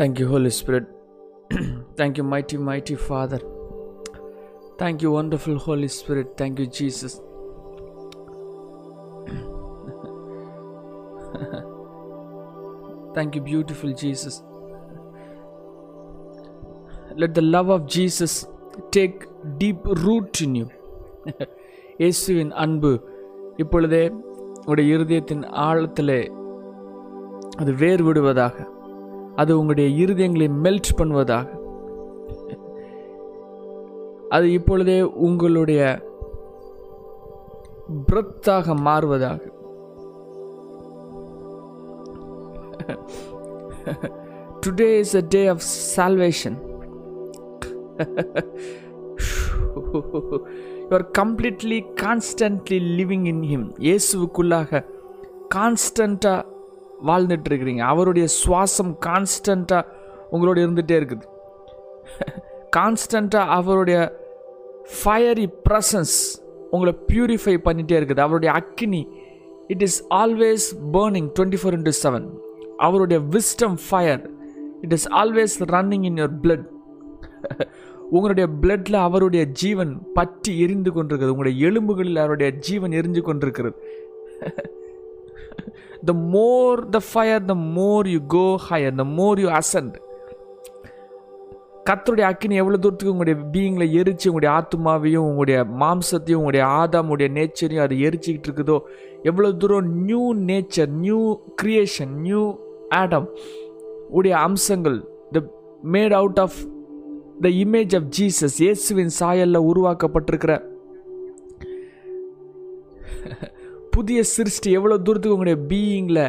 Thank you Holy Spirit thank you mighty mighty Father thank you wonderful Holy Spirit thank you Jesus thank you beautiful Jesus let the love of Jesus take deep root in you இயேசுவின் அன்பு இப்பொழுதே உடைய இருதயத்தின் ஆழத்திலே அது வேர் விடுவதாக அது உங்களுடைய இருதயங்களை மெல்ட் பண்ணுவதாக. அது இப்பொழுதே உங்களுடைய பிரத்தாக மாறுவதாக. Today is a day of salvation you are completely constantly living in him இயேசுவுக்குள்ளாக கான்ஸ்டண்ட்டாக வாழ்ந்துட்டு இருக்கிறீங்க அவருடைய சுவாசம் கான்ஸ்டண்ட்டாக உங்களோட இருந்துகிட்டே இருக்குது. கான்ஸ்டண்ட்டாக அவருடைய ஃபயரி ப்ரசன்ஸ் உங்களை பியூரிஃபை பண்ணிகிட்டே இருக்குது. அவருடைய அக்கினி it is always burning twenty four into seven அவருடைய wisdom fire it is always running in your blood உங்களுடைய பிளட்டில் அவருடைய ஜீவன் பற்றி எரிந்து கொண்டிருக்கிறது. உங்களுடைய எலும்புகளில் அவருடைய ஜீவன் எரிஞ்சு கொண்டிருக்கிறது. The more the fire the more you go higher the more you ascend. கத்தருடைய அக்கினி எவ்வளோ தூரத்துக்கு உங்களுடைய பீயிங்கில் எரிச்சு உங்களுடைய ஆத்மாவையும் உங்களுடைய மாம்சத்தையும் உங்களுடைய ஆதாமுடைய நேச்சரையும் அது எரிச்சிக்கிட்டு இருக்குதோ எவ்வளோ தூரம் new nature new creation new Adam உடைய அம்சங்கள் the made out of the image of Jesus இயேசுவின் சாயலில் உருவாக்கப்பட்டிருக்கிற புதிய சிருஷ்டி எவ்வளோ தூரத்துக்கு உங்களுடைய பீயிங்கில்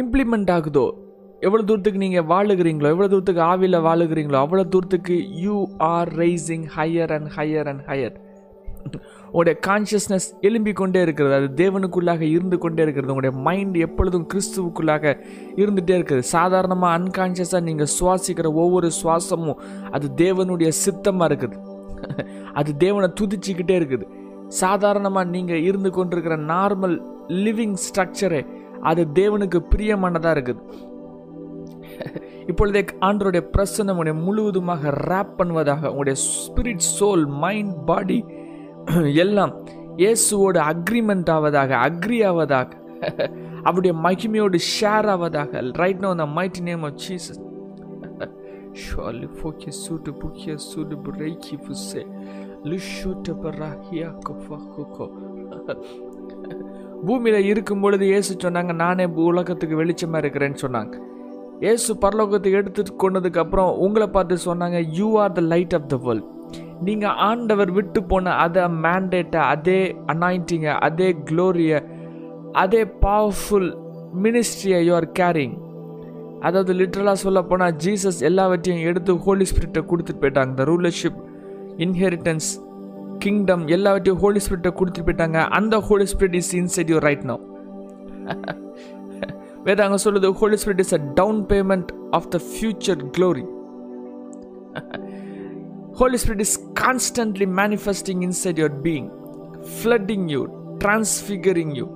இம்ப்ளிமெண்ட் ஆகுதோ எவ்வளோ தூரத்துக்கு நீங்கள் வாழுகிறீங்களோ எவ்வளோ தூரத்துக்கு ஆவியில் வாழுகிறீங்களோ அவ்வளோ தூரத்துக்கு you are rising higher and higher and higher உங்களுடைய கான்ஷியஸ்னஸ் எழும்பிக் கொண்டே இருக்கிறது. அது தேவனுக்குள்ளாக இருந்து கொண்டே இருக்கிறது. உங்களுடைய மைண்ட் எப்பொழுதும் கிறிஸ்துவுக்குள்ளாக இருந்துகிட்டே இருக்குது சாதாரணமாக அன்கான்ஷியஸாக நீங்கள் சுவாசிக்கிற ஒவ்வொரு சுவாசமும் அது தேவனுடைய சித்தமாக இருக்குது. அது தேவனை துதிச்சிக்கிட்டே இருக்குது. சாதாரணமாக நீங்கள் இருந்து கொண்டிருக்கிற நார்மல் லிவிங் ஸ்ட்ரக்சரே அது தேவனுக்கு பிரியமானதாக இருக்குது. இப்பொழுதே ஆண்டருடைய பிரசன்னம் உடைய முழுவதுமாக ரேப் பண்ணுவதாக உங்களுடைய ஸ்பிரிட் சோல் மைண்ட் பாடி எல்லாம் இயேசுவோடு அக்ரிமெண்ட் ஆவதாக அக்ரி ஆவதாக அவருடைய மகிமையோடு share ஆவதாக. Right now the mighty name of Jesus Surely ஃபோக்கிய சூட்டு புக்கிய suit breaki புஸ்ஸே பூமியில் இருக்கும் பொழுது இயேசு சொன்னாங்க நானே உலகத்துக்கு வெளிச்சமாக இருக்கிறேன்னு சொன்னாங்க. இயேசு பரலோகத்தை எடுத்துட்டு கொண்டதுக்கு அப்புறம் உங்களை பார்த்து சொன்னாங்க you are the light of the world நீங்கள் ஆண்டவர் விட்டு போன அதை மேண்டேட்டை அதே அனாயிண்டிங்கை அதே க்ளோரியை அதே பவர்ஃபுல் மினிஸ்ட்ரியை யூ ஆர் கேரிங் அதாவது லிட்ரலாக சொல்ல போனால் ஜீசஸ் எல்லாவற்றையும் எடுத்து ஹோலி ஸ்பிரிட்டை கொடுத்துட்டு போயிட்டாங்க. த ரூலர்ஷிப் இன்ஹெரிட்டன்ஸ் கிங்டம் எல்லாவற்றையும் ஹோலி ஸ்பிரிட்டை கொடுத்துட்டு போயிட்டாங்க. அந்த Holy Spirit is inside you right now வேதாங்க சொல்லுது Holy Spirit is a down payment of the future glory Holy Spirit is constantly manifesting inside your being flooding you transfiguring you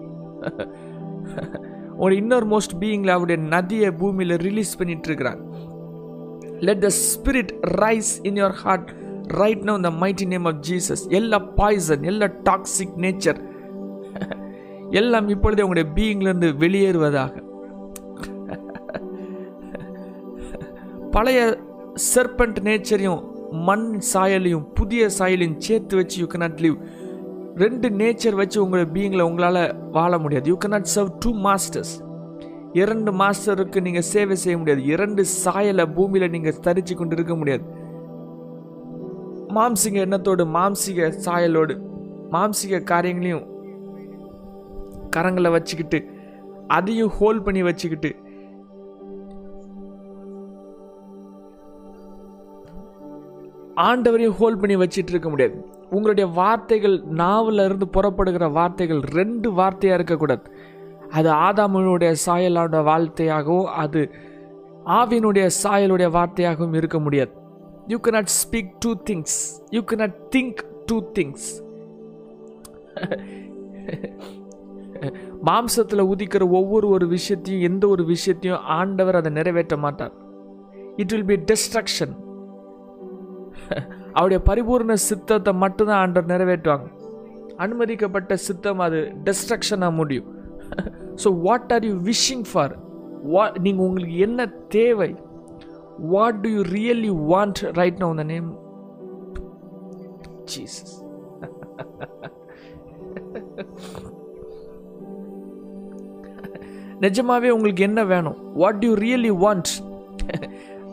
ஒரு இன்னொரு most பீயிங்கில் அவருடைய நதியை பூமியில் ரிலீஸ் பண்ணிட்டு இருக்கிறாங்க let the spirit rise in your heart right now இந்த mighty name of Jesus எல்லா poison எல்லா டாக்ஸிக் நேச்சர் எல்லாம் இப்பொழுதே உங்களுடைய பீயிங்லேருந்து வெளியேறுவதாக. பழைய செர்பண்ட் நேச்சரையும் மண் சாயலையும் புதிய சாயலையும் சேர்த்து வச்சு யூ கனாட் லிவ் ரெண்டு நேச்சர் வச்சு உங்களுடைய பீயிங்கில் உங்களால் வாழ முடியாது. You cannot serve two masters இரண்டு மாஸ்டருக்கு நீங்கள் சேவை செய்ய முடியாது. இரண்டு சாயலை பூமியில் நீங்கள் தரிச்சு கொண்டு இருக்க முடியாது. மாம்சிக எண்ணத்தோடு மாம்சிக சாயலோடு மாம்சிக காரியங்களையும் கரங்களை வச்சுக்கிட்டு அதையும் ஹோல்ட் பண்ணி வச்சுக்கிட்டு ஆண்டவரையும் ஹோல்ட் பண்ணி வச்சிட்டு இருக்க முடியாது. உங்களுடைய வார்த்தைகள் நாவல இருந்து புறப்படுகிற வார்த்தைகள் ரெண்டு வார்த்தையாக இருக்கக்கூடாது. அது ஆதாமனுடைய சாயலோட வார்த்தையாகவும் அது ஆவினுடைய சாயலுடைய வார்த்தையாகவும் இருக்க முடியாது. You cannot speak two things you cannot think two things மாம்சத்தில் உதிக்கிற ஒவ்வொரு ஒரு விஷயத்தையும் எந்த ஒரு விஷயத்தையும் ஆண்டவர் அதை நிறைவேற்ற மாட்டார். இட் வில் பி டிஸ்ட்ரக்ஷன் அவருடைய பரிபூர்ண சித்தத்தை மட்டும்தான் ஆண்டவர் நிறைவேற்றுவாங்க. அனுமதிக்கப்பட்ட சித்தம் அது டிஸ்ட்ரக்ஷனாக முடியும். So what are you wishing for வா நீங்கள் உங்களுக்கு என்ன தேவை? What do you really want right now the name Jesus நிஜமாவே உங்களுக்கு என்ன வேணும்? வாட் யூ ரியலி வாண்ட்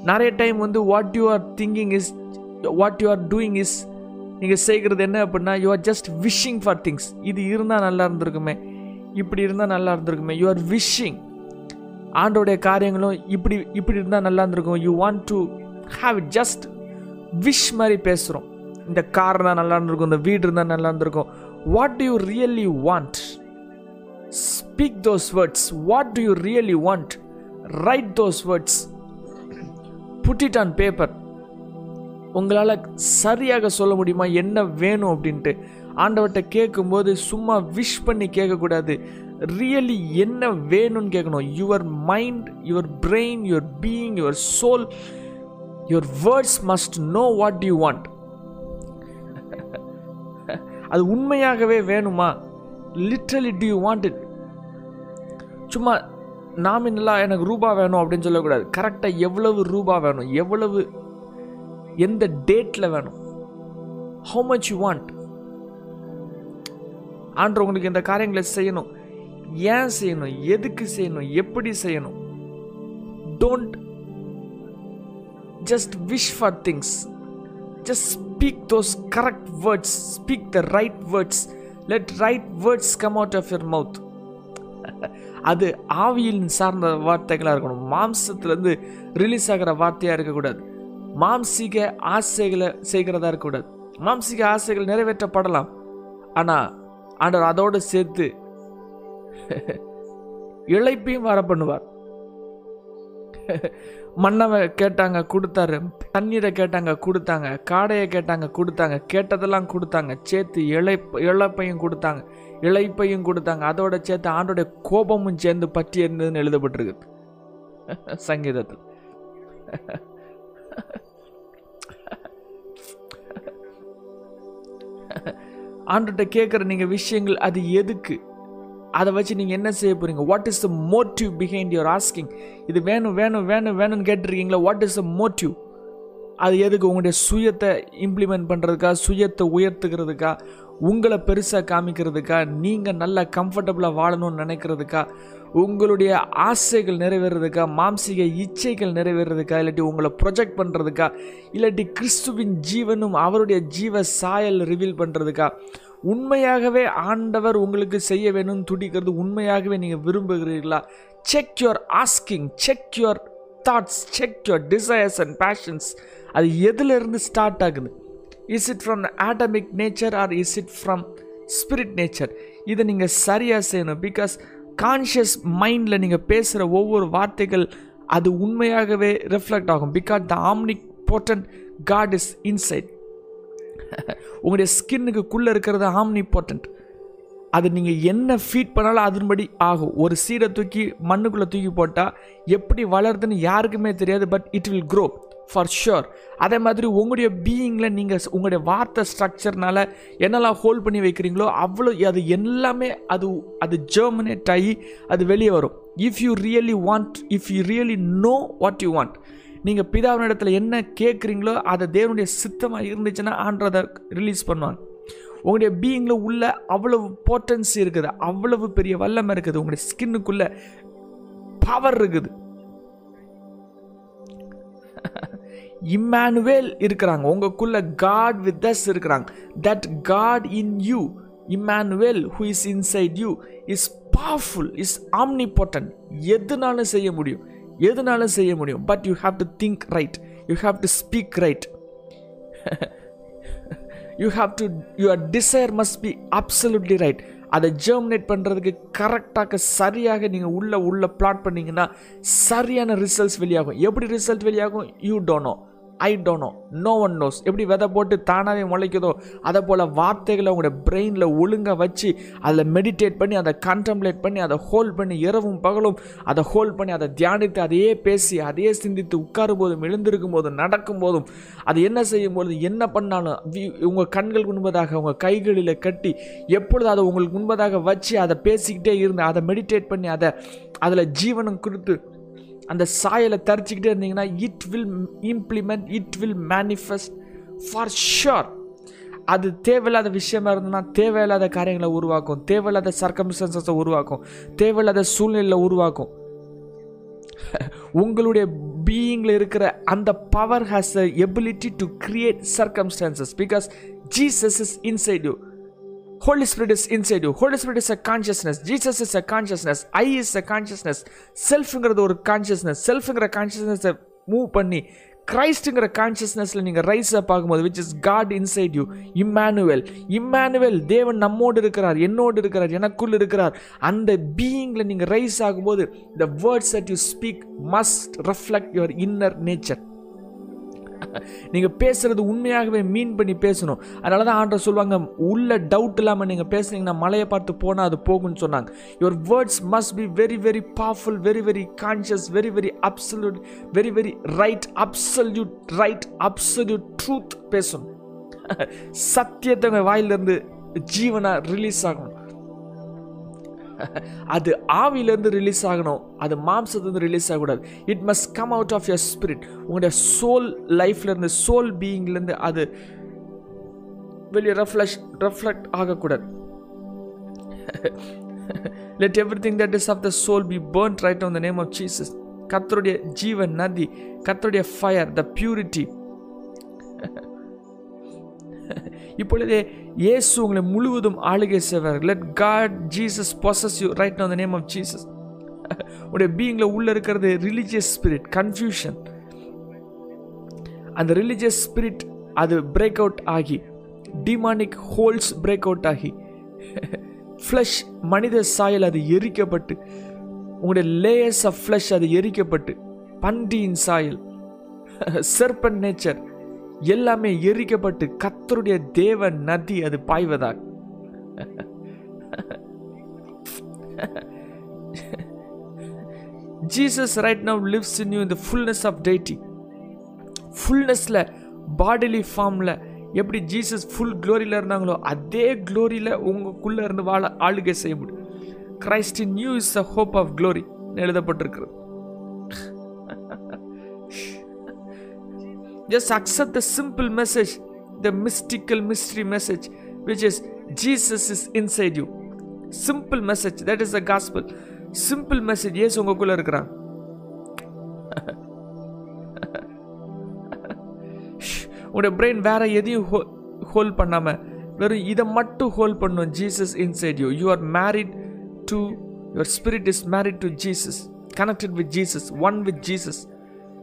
நிறைய டைம் வந்து what you are thinking is what you are doing is நீங்கள் செய்கிறது என்ன அப்படின்னா you are just wishing for things இது இருந்தால் நல்லா இருந்திருக்குமே. இப்படி இருந்தால் நல்லா இருந்திருக்குமே. யூ ஆர் விஷிங் ஆண்டோடைய காரியங்களும் இப்படி இப்படி இருந்தால் நல்லா இருந்திருக்கும். You want to have it just wish மாதிரி பேசுகிறோம் இந்த கார் தான் நல்லா இருந்திருக்கும் இந்த வீடு இருந்தால் நல்லா இருந்திருக்கும். What do you really want speak those words what do you really want write those words put it on paper உங்களால் சரியாக சொல்ல முடியுமா? என்ன வேணும் அப்படின்ட்டு. ஆண்டவர்கிட்ட கேட்கும்போது சும்மா விஷ் பண்ணி கேட்கக்கூடாது. ரியலி என்ன வேணும்னு கேட்கணும்? Your mind your brain your being your soul your words must know what you want அது உண்மையாகவே வேணுமா? Literally do you want it சும்மா நாமினலாக எனக்கு ரூபா வேணும் அப்படின்னு சொல்லக்கூடாது. கரெக்டாக எவ்வளவு ரூபா வேணும்? எவ்வளவு எந்த டேட்டில் வேணும்? ஹவு மச் யூ வாண்ட் ஆண்டு உங்களுக்கு இந்த காரியங்களை செய்யணும். ஏன் செய்யணும்? எதுக்கு செய்யணும்? எப்படி செய்யணும்? Don't just wish for things just speak those correct words speak the right words let right words come out of your mouth அது ஆவியில் சார்ந்த வார்த்தைகளாக இருக்கணும். மாம்சத்துலேருந்து ரிலீஸ் ஆகிற வார்த்தையாக இருக்கக்கூடாது. மாம்சீக ஆசைகளை செய்கிறதா இருக்கக்கூடாது. மாம்சீக ஆசைகள் நிறைவேற்றப்படலாம். ஆனால் ஆண்டவர் அதோடு சேர்த்து இழைப்பையும் வர பண்ணுவார். மன்னவை கேட்டாங்க கொடுத்தாரு. தண்ணீரை கேட்டாங்க கொடுத்தாங்க. காடையை கேட்டாங்க கொடுத்தாங்க. கேட்டதெல்லாம் கொடுத்தாங்க. சேர்த்து இழை இழப்பையும் கொடுத்தாங்க. இழைப்பையும் கொடுத்தாங்க. அதோட சேர்த்து ஆண்டோடைய கோபமும் சேர்ந்து பற்றி இருந்ததுன்னு எழுதப்பட்டிருக்கு சங்கீதத்தில். ஆண்டுகிட்ட கேட்குற நீங்கள் விஷயங்கள் அது எதுக்கு? அதை வச்சு நீங்கள் என்ன செய்ய போகிறீங்க what is the motive behind your asking இது வேணும் வேணும் வேணும் வேணும்னு கேட்டிருக்கீங்களா? வாட் இஸ் த மோட்டிவ் அது எதுக்கு? உங்களுடைய சுயத்தை இம்ப்ளிமெண்ட் பண்ணுறதுக்கா சுயத்தை உயர்த்துக்கிறதுக்கா உங்களை பெருசாக காமிக்கிறதுக்கா? நீங்கள் நல்லா கம்ஃபர்டபுளாக வாழணும்னு நினைக்கிறதுக்கா? உங்களுடைய ஆசைகள் நிறைவேறதுக்கா? மாம்சிக இச்சைகள் நிறைவேறதுக்கா? இல்லாட்டி உங்களை ப்ரொஜெக்ட் பண்ணுறதுக்கா இல்லாட்டி கிறிஸ்துவின் ஜீவனும் அவருடைய ஜீவ சாயல் ரிவீல் பண்ணுறதுக்கா உண்மையாகவே ஆண்டவர் உங்களுக்கு செய்ய வேணும்னு துடிக்கிறது உண்மையாகவே நீங்கள் விரும்புகிறீர்களா? Check your asking check your thoughts check your desires and passions அது எதுலேருந்து ஸ்டார்ட் ஆகுது? Is it from Adamic nature or is it from spirit nature இதை நீங்கள் சரியாக செய்யணும் பிகாஸ் கான்ஷியஸ் மைண்டில் நீங்கள் பேசுகிற ஒவ்வொரு வார்த்தைகள் அது உண்மையாகவே ரிஃப்ளெக்ட் ஆகும். Because the omnipotent God is inside உங்களுடைய ஸ்கின்னுக்குள்ளே இருக்கிறது ஆம்னி இம்பார்ட்டன்ட் அது நீங்கள் என்ன ஃபீட் பண்ணாலும் அதன்படி ஆகும். ஒரு சீடை தூக்கி மண்ணுக்குள்ளே தூக்கி போட்டால் எப்படி வளருதுன்னு யாருக்குமே தெரியாது but it will grow for sure அதே மாதிரி உங்களுடைய பீயிங்கில் நீங்கள் உங்களுடைய வார்த்தை ஸ்ட்ரக்சர்னால என்னெல்லாம் ஹோல்ட் பண்ணி வைக்கிறீங்களோ அவ்வளோ அது எல்லாமே அது அது ஜெர்மினேட் ஆகி அது வெளியே வரும். If you really want if you really know what you want நீங்கள் பிதாவினிடத்தில் என்ன கேட்குறீங்களோ அதை தேவனுடைய சித்தமாக இருந்துச்சுன்னா ஆன்றதை ரிலீஸ் பண்ணுவாங்க உங்களுடைய பீயிங்கில் உள்ள அவ்வளவு போட்டன்சி இருக்குது அவ்வளவு பெரிய வல்லமை இருக்குது உங்களுடைய ஸ்கின்னுக்குள்ளே பவர் இருக்குது. இம்மானுவேல் இருக்கிறாங்க உங்களுக்குள்ள காட் வித் தஸ் இருக்கிறாங்க. That God in you Immanuel who is inside you is powerful is omnipotent எதுனாலும் செய்ய முடியும். எதுனாலும் செய்ய முடியும். But you have to think right you have to speak right you have to your desire must be absolutely right அதை germinate பண்ணுறதுக்கு கரெக்டாக சரியாக நீங்கள் உள்ளே உள்ளே பிளாட் பண்ணிங்கன்னா சரியான ரிசல்ட்ஸ் வெளியாகும். எப்படி ரிசல்ட் வெளியாகும்? You don't know I don't know no no one knows எப்படி விதை போட்டு தானாகவே முளைக்குதோ அதை போல் வார்த்தைகளை உங்களுடைய பிரெயினில் ஒழுங்காக வச்சு அதில் மெடிடேட் பண்ணி அதை கான்டம்ப்ளேட் பண்ணி அதை ஹோல்ட் பண்ணி இரவும் பகலும் அதை ஹோல்ட் பண்ணி அதை தியானித்து அதையே பேசி அதையே சிந்தித்து உட்காரும் போதும் எழுந்திருக்கும் போதும் நடக்கும் போதும் அது என்ன செய்யும் போது என்ன பண்ணாலும் வி- உங்கள் கண்கள் முன்பதாக உங்கள் கைகளில் கட்டி எப்பொழுது அதை உங்களுக்கு முன்பதாக வச்சு அதை பேசிக்கிட்டே இருந்து அதை மெடிடேட் பண்ணி அதை அதில் ஜீவனம் கொடுத்து அந்த சாயலை தரிச்சுக்கிட்டே இருந்தீங்கன்னா it will implement it will manifest for sure அது தேவையில்லாத விஷயமா இருந்ததுன்னா தேவையில்லாத காரியங்களை உருவாக்கும். தேவையில்லாத சர்க்கம்ஸ்டன்சஸை உருவாக்கும். தேவையில்லாத சூழ்நிலையில் உருவாக்கும். உங்களுடைய பீயிங்கில் இருக்கிற அந்த power has the ability to create circumstances because Jesus is inside you Holy Spirit is inside you. Holy Spirit is a consciousness. Jesus is a consciousness. I is a consciousness. செல்ஃப்ங்கிறது ஒரு கான்ஷியஸ்னஸ் செல்ஃப்ங்கிற கான்ஷியஸ்னஸை மூவ் பண்ணி கிரைஸ்ட்டுங்கிற கான்ஷியஸ்னஸில் நீங்கள் ரைஸை பார்க்கும்போது which is God inside you Immanuel Immanuel தேவன் நம்மோடு இருக்கிறார் என்னோடு இருக்கிறார் எனக்குள் இருக்கிறார் அந்த பீயிங்கில் நீங்கள் ரைஸ் ஆகும்போது the words that you speak must reflect your inner nature நீங்கள் பேசுகிறது உண்மையாகவே மீன் பண்ணி பேசணும். அதனால தான் ஆண்டர் சொல்லுவாங்க உள்ள டவுட் இல்லாமல் நீங்கள் பேசுனீங்கன்னா மலையை பார்த்து போனால் அது போகும்னு சொன்னாங்க. Your words must be very very powerful very very conscious very very absolute very very right absolute right absolute truth பேசணும். சத்தியத்தை வாயிலிருந்து ஜீவனாக ரிலீஸ் ஆகணும். அது ஆவியிலேருந்து ரிலீஸ் ஆகணும். அது மாம்சத்துலேருந்து ரிலீஸ் ஆகக்கூடாது. It must come out of your spirit உங்களுடைய சோல் லைஃப்லேருந்து சோல் பீயிங்லேருந்து அது வெளியே ரெஃப்ளஷ் ரெஃப்ளெக்ட் ஆகக்கூடாது. Let everything that is of the soul be burn right on the name of Jesus கத்தருடைய ஜீவன் நதி கத்தருடைய ஃபயர் த பியூரிட்டி இப்பொழுதே இயேசு உங்களை முழுவதும் ஆளுகை செய்வார். Let God Jesus possess you right on the name of Jesus உடைய பீயிங்கில் உள்ள இருக்கிறது ரிலிஜியஸ் ஸ்பிரிட் கன்ஃபியூஷன் அந்த ரிலிஜியஸ் ஸ்பிரிட் அது பிரேக் அவுட் ஆகி டிமானிக் ஹோல்ஸ் பிரேக் அவுட் ஆகி ஃப்ளஷ் மனித சாயல் அது எரிக்கப்பட்டு உங்களுடைய லேயர்ஸ் ஆஃப் ஃப்ளஷ் அது எரிக்கப்பட்டு பண்டியின் சாயல் செர்பன் நேச்சர் எல்லாமே எரிக்கப்பட்டு கத்தருடைய தேவ நதி அது பாய்வதாக Jesus right now lives in you இந்த ஃபுல்னஸ் ஆஃப் டேட்டி ஃபுல்னஸில் பாடிலி ஃபார்மில் எப்படி ஜீசஸ் ஃபுல் க்ளோரியில் இருந்தாங்களோ அதே க்ளோரியில் உங்களுக்குள்ளே இருந்து வாழ ஆளுகை செய்ய முடியும். Christ in you is the hope of glory எழுதப்பட்டிருக்கிறது. Just accept the simple message, the mystical mystery message, which is Jesus is inside you. Simple message, that is the gospel. Simple message, yes, உங்களுக்குள்ள இருக்கிறான் உங்களுடைய brain வேற எதையும் hold பண்ணாம வெறும் இதை மட்டும் ஹோல்ட் பண்ணும் Jesus inside you you are married to your spirit is married to Jesus connected with Jesus one with Jesus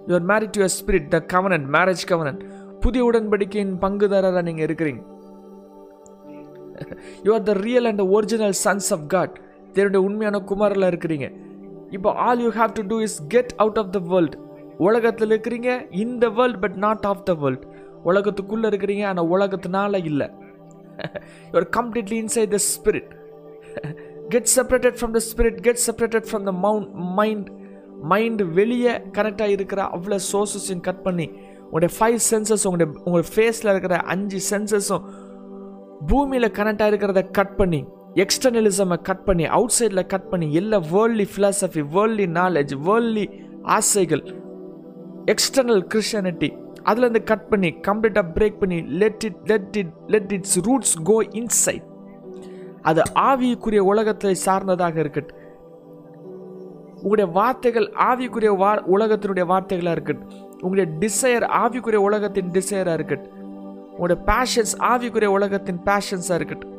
you are married to spirit the covenant marriage covenant புதிய உடன்படிக்கையின் பங்குதாரராக நீங்கள் இருக்கிறீங்க. You are the real and original sons of God தேவனுடைய உண்மையான குமாரில் இருக்கிறீங்க. இப்போ all you have to do is get out of the world உலகத்தில் இருக்கிறீங்க in the world but not of the world உலகத்துக்குள்ளே இருக்கிறீங்க ஆனால் உலகத்தினால இல்லை. You are completely inside the spirit get separated from the spirit get separated from the mount mind mind வெளியே கனெக்டாக இருக்கிற அவ்வளோ சோர்ஸஸையும் கட் பண்ணி உங்களுடைய ஃபைவ் சென்சஸ் உங்களுடைய உங்கள் ஃபேஸில் இருக்கிற அஞ்சு சென்சஸும் பூமியில் கனெக்டாக இருக்கிறத கட் பண்ணி எக்ஸ்டர்னலிசமை கட் பண்ணி அவுட் சைடில் கட் பண்ணி எல்லா worldly philosophy worldly knowledge worldly ஆசைகள் எக்ஸ்டர்னல் கிறிஸ்டியானிட்டி அதுலேருந்து கட் பண்ணி கம்ப்ளீட்டாக பிரேக் பண்ணி let it let it let its roots go inside அது ஆவிக்குரிய உலகத்தை சார்ந்ததாக இருக்கட்டும். உங்களுடைய வார்த்தைகள் ஆவிக்குரிய வா உலகத்தினுடைய வார்த்தைகளாக இருக்கட்டும். உங்களுடைய டிசையர் ஆவிக்குரிய உலகத்தின் டிசையராக இருக்கட்டும். உங்களுடைய பேஷன்ஸ் ஆவிக்குரிய உலகத்தின் பேஷன்ஸாக இருக்கட்டும்.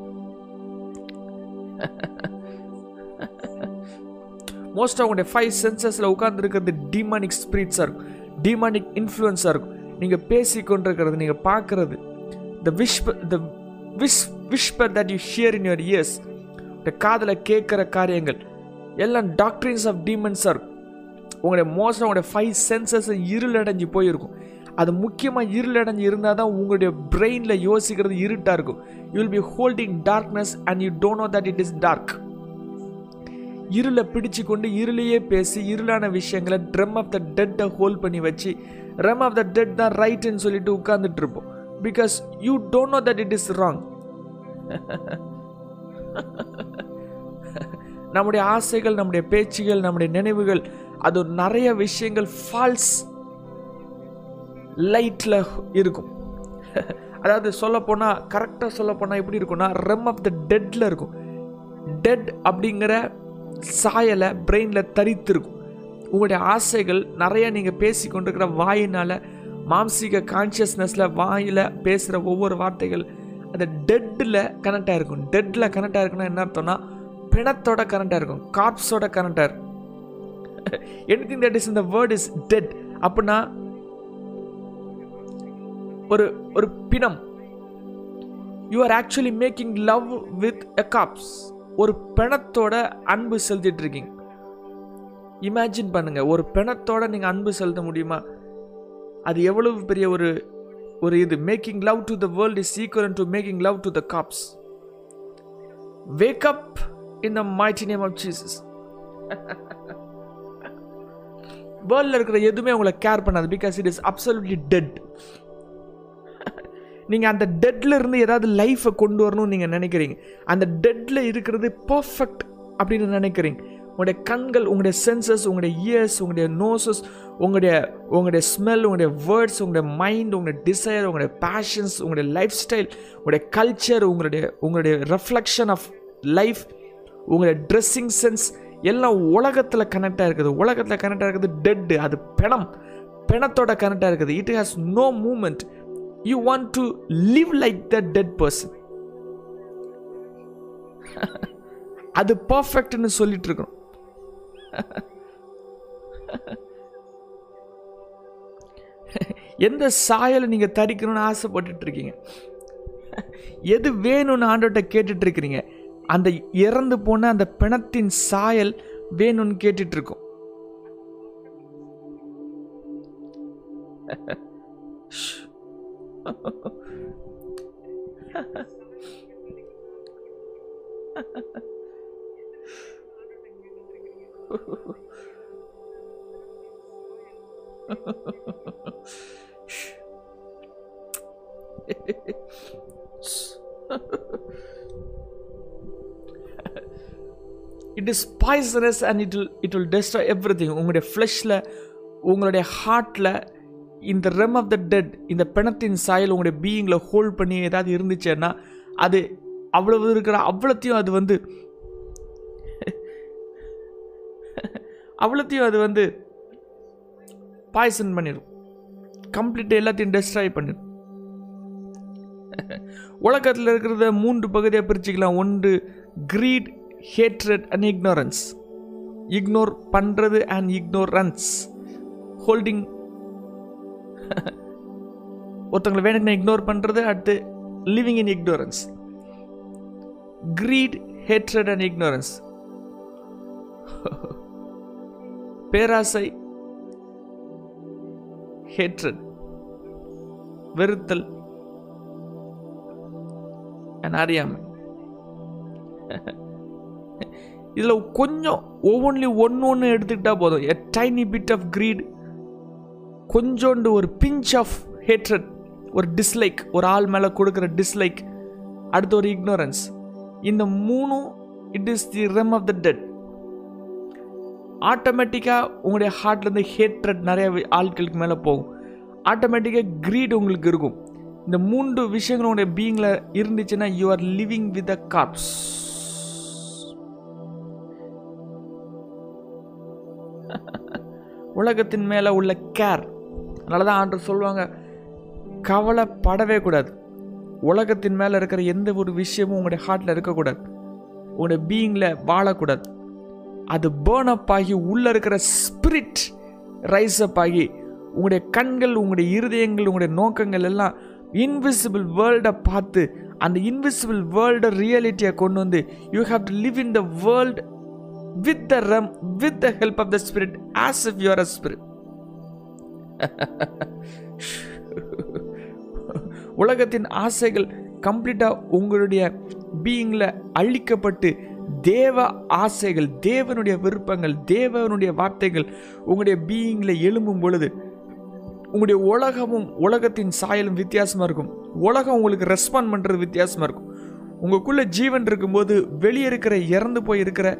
மோஸ்ட்டாக உங்களுடைய ஃபைவ் சென்சஸில் உட்கார்ந்துருக்கிறது டிமானிக் ஸ்பிரிட்ஸாக இருக்கும். டிமானிக் இன்ஃப்ளூயன்ஸாக இருக்கும். நீங்கள் பேசிக்கொண்டிருக்கிறது நீங்கள் பார்க்குறது. The wisp the wish whisper that you hear in your ears இந்த காதில் கேட்குற காரியங்கள். எல்லாம் டாக்டரின்ஸ் ஆஃப் டீமன்ஸாக இருக்கும் உங்களுடைய மோஸ்ட்டாக உங்களுடைய ஃபைவ் சென்சஸ் இருளடைஞ்சு போயிருக்கும். அது முக்கியமாக இருளடைஞ்சு இருந்தால் தான் உங்களுடைய பிரெயினில் யோசிக்கிறது இருட்டாக இருக்கும். You will be holding darkness and you don't know that it is dark இருளை பிடிச்சு கொண்டு இருளையே பேசி இருளான விஷயங்களை ட்ரம் ஆஃப் த டெட்டை ஹோல்ட் பண்ணி வச்சு ரெம் ஆஃப் த டெட் தான் ரைட்டுன்னு சொல்லிட்டு உட்காந்துட்டு இருப்போம். Because you don't know that it is wrong நம்முடைய ஆசைகள் நம்முடைய பேச்சுகள் நம்முடைய நினைவுகள் அது நிறைய விஷயங்கள் ஃபால்ஸ் லைட்டில் இருக்கும். அதாவது சொல்ல போனால் கரெக்டாக சொல்ல போனால் எப்படி இருக்கும்னா ரெம் ஆஃப் த டெட்டில் இருக்கும். டெட் அப்படிங்கிற சாயலை பிரெயினில் தரித்திருக்கும். உங்களுடைய ஆசைகள் நிறைய நீங்கள் பேசி கொண்டிருக்கிற வாயினால் மாம்சீக கான்ஷியஸ்னஸில் வாயில் பேசுகிற ஒவ்வொரு வார்த்தைகள் அந்த டெட்டில் கனெக்டாக இருக்கும் டெட்டில் கனெக்டாக இருக்குன்னா என்ன அர்த்தம்னா பிணத்தோட கரண்டாக இருக்கும். கார்ப்ஸோட கரண்டாக இருக்கும். எனி திங் தட் இஸ் இந்த வேர்ட் இஸ் டெட் அப்படின்னா ஒரு ஒரு பிணம். You are actually making love with a corpse ஒரு பிணத்தோட அன்பு செலுத்திட்டு இருக்கீங்க. இமேஜின் பண்ணுங்க. ஒரு பிணத்தோட நீங்க அன்பு செலுத்த முடியுமா? அது எவ்வளவு பெரிய ஒரு ஒரு இது. Making love to the world is equal to making love to the corpse wake up in the mighty name of Jesus வேர்ல்டில் இருக்கிற எதுவுமே உங்களை கேர் பண்ணாது because it is absolutely dead நீங்கள் அந்த டெட்டில் இருந்து ஏதாவது லைஃப்பை கொண்டு வரணும்னு நீங்கள் நினைக்கிறீங்க. அந்த டெட்டில் இருக்கிறது பர்ஃபெக்ட் அப்படின்னு நினைக்கிறீங்க. உங்களுடைய கண்கள் உங்களுடைய சென்சஸ் உங்களுடைய இயர்ஸ் உங்களுடைய நோசஸ் உங்களுடைய உங்களுடைய ஸ்மெல் உங்களுடைய வேர்ட்ஸ் உங்களுடைய மைண்ட் உங்களுடைய டிசைர் உங்களுடைய பேஷன்ஸ் உங்களுடைய லைஃப் ஸ்டைல் உங்களுடைய கல்ச்சர் உங்களுடைய உங்களுடைய ரெஃப்ளெக்ஷன் ஆஃப் லைஃப் உங்களோட ட்ரெஸ்ஸிங் சென்ஸ் எல்லாம் உலகத்தில் கனெக்டாக இருக்குது. உலகத்தில் கனெக்டாக இருக்குது டெட்டு அது பிணம். பிணத்தோட கனெக்டாக இருக்குது. It has no moment you want to live like the dead person அது பர்ஃபெக்ட்னு சொல்லிட்டு இருக்கணும். எந்த சாயலை நீங்கள் தரிக்கணும்னு ஆசைப்பட்டுட்டு இருக்கீங்க? எது வேணும்னு ஆண்டோட்ட கேட்டுட்டு இருக்கிறீங்க? அந்த இறந்து போன அந்த பிணத்தின் சாயல் வேணும்னு கேட்டுட்டு இருக்கும் it is poisonous and it will it will destroy everything உங்களுடைய ஃப்ளஷில் உங்களுடைய ஹார்ட்டில் இந்த ரெம் ஆஃப் த டெட் இந்த பிணத்தின் சாயல் உங்களுடைய பீயிங்கில் ஹோல்ட் பண்ணி ஏதாவது இருந்துச்சுன்னா அது அவ்வளவு இருக்கிற அவ்வளோத்தையும் அது வந்து அவ்வளோத்தையும் அது வந்து பாய்சன் பண்ணிடும் கம்ப்ளீட்டாக எல்லாத்தையும் டெஸ்ட்ராய் பண்ணிடும் உலகத்தில் இருக்கிறத மூன்று பகுதியாக பிரிச்சுக்கலாம். ஒன்று greed hatred and ignorance ignore பண்ணுறது அண்ட் இக்னோரன்ஸ் ஹோல்டிங் ஒருத்தவங்களை வேணும்னா இக்னோர் பண்ணுறது அடுத்து living in ignorance greed hatred and ignorance பேராசை ஹேட்ரட் வெறுத்தல். And அறியாமை. இதில் கொஞ்சம் ஒவ்வொன்றிலையும் ஒன்று ஒன்று எடுத்துக்கிட்டால் போதும். A tiny bit of greed கொஞ்சோண்டு ஒரு பிஞ்ச் ஆஃப் ஹேட்ரட் ஒரு டிஸ்லைக் ஒரு ஆள் மேலே கொடுக்குற டிஸ்லைக் அடுத்து ஒரு இக்னோரன்ஸ் இந்த மூணும் it is the realm of the dead ஆட்டோமேட்டிக்காக உங்களுடைய ஹார்ட்லேருந்து ஹேட்ரட் நிறைய ஆட்களுக்கு மேலே போகும். ஆட்டோமேட்டிக்காக க்ரீட் உங்களுக்கு இருக்கும். இந்த மூன்று விஷயங்கள் உங்களுடைய பீயிங்கில் இருந்துச்சுன்னா you are living with a corpse உலகத்தின் மேலே உள்ள கேர் அதனால தான் ஆண்டு சொல்லுவாங்க கவலைப்படவே கூடாது. உலகத்தின் மேலே இருக்கிற எந்த ஒரு விஷயமும் உங்களுடைய ஹார்ட்டில் இருக்கக்கூடாது. உங்களுடைய பீயிங்கில் வாழக்கூடாது. அது பேர்ன் அப் ஆகி உள்ளே இருக்கிற ஸ்பிரிட் ரைஸ் அப் ஆகி உங்களுடைய கண்கள் உங்களுடைய இருதயங்கள் உங்களுடைய நோக்கங்கள் எல்லாம் இன்விசிபிள் வேர்ல்டை பார்த்து அந்த இன்விசிபிள் வேர்ல்டை ரியாலிட்டியை கொண்டு வந்து you have to live in the world with the realm with the help of the spirit as if you're a spirit உலகத்தின் ஆசைகள் கம்ப்ளீட்டாக உங்களுடைய பீயிங்கில் அழிக்கப்பட்டு தேவ ஆசைகள் தேவனுடைய விருப்பங்கள் தேவனுடைய வார்த்தைகள் உங்களுடைய பீயிங்கில் எழும்பும் பொழுது உங்களுடைய உலகமும் உலகத்தின் சாயலும் வித்தியாசமாக இருக்கும். உலகம் உங்களுக்கு ரெஸ்பாண்ட் பண்ணுறது வித்தியாசமாக இருக்கும். உங்களுக்குள்ளே ஜீவன் இருக்கும்போது வெளியே இருக்கிற இறந்து போய் இருக்கிற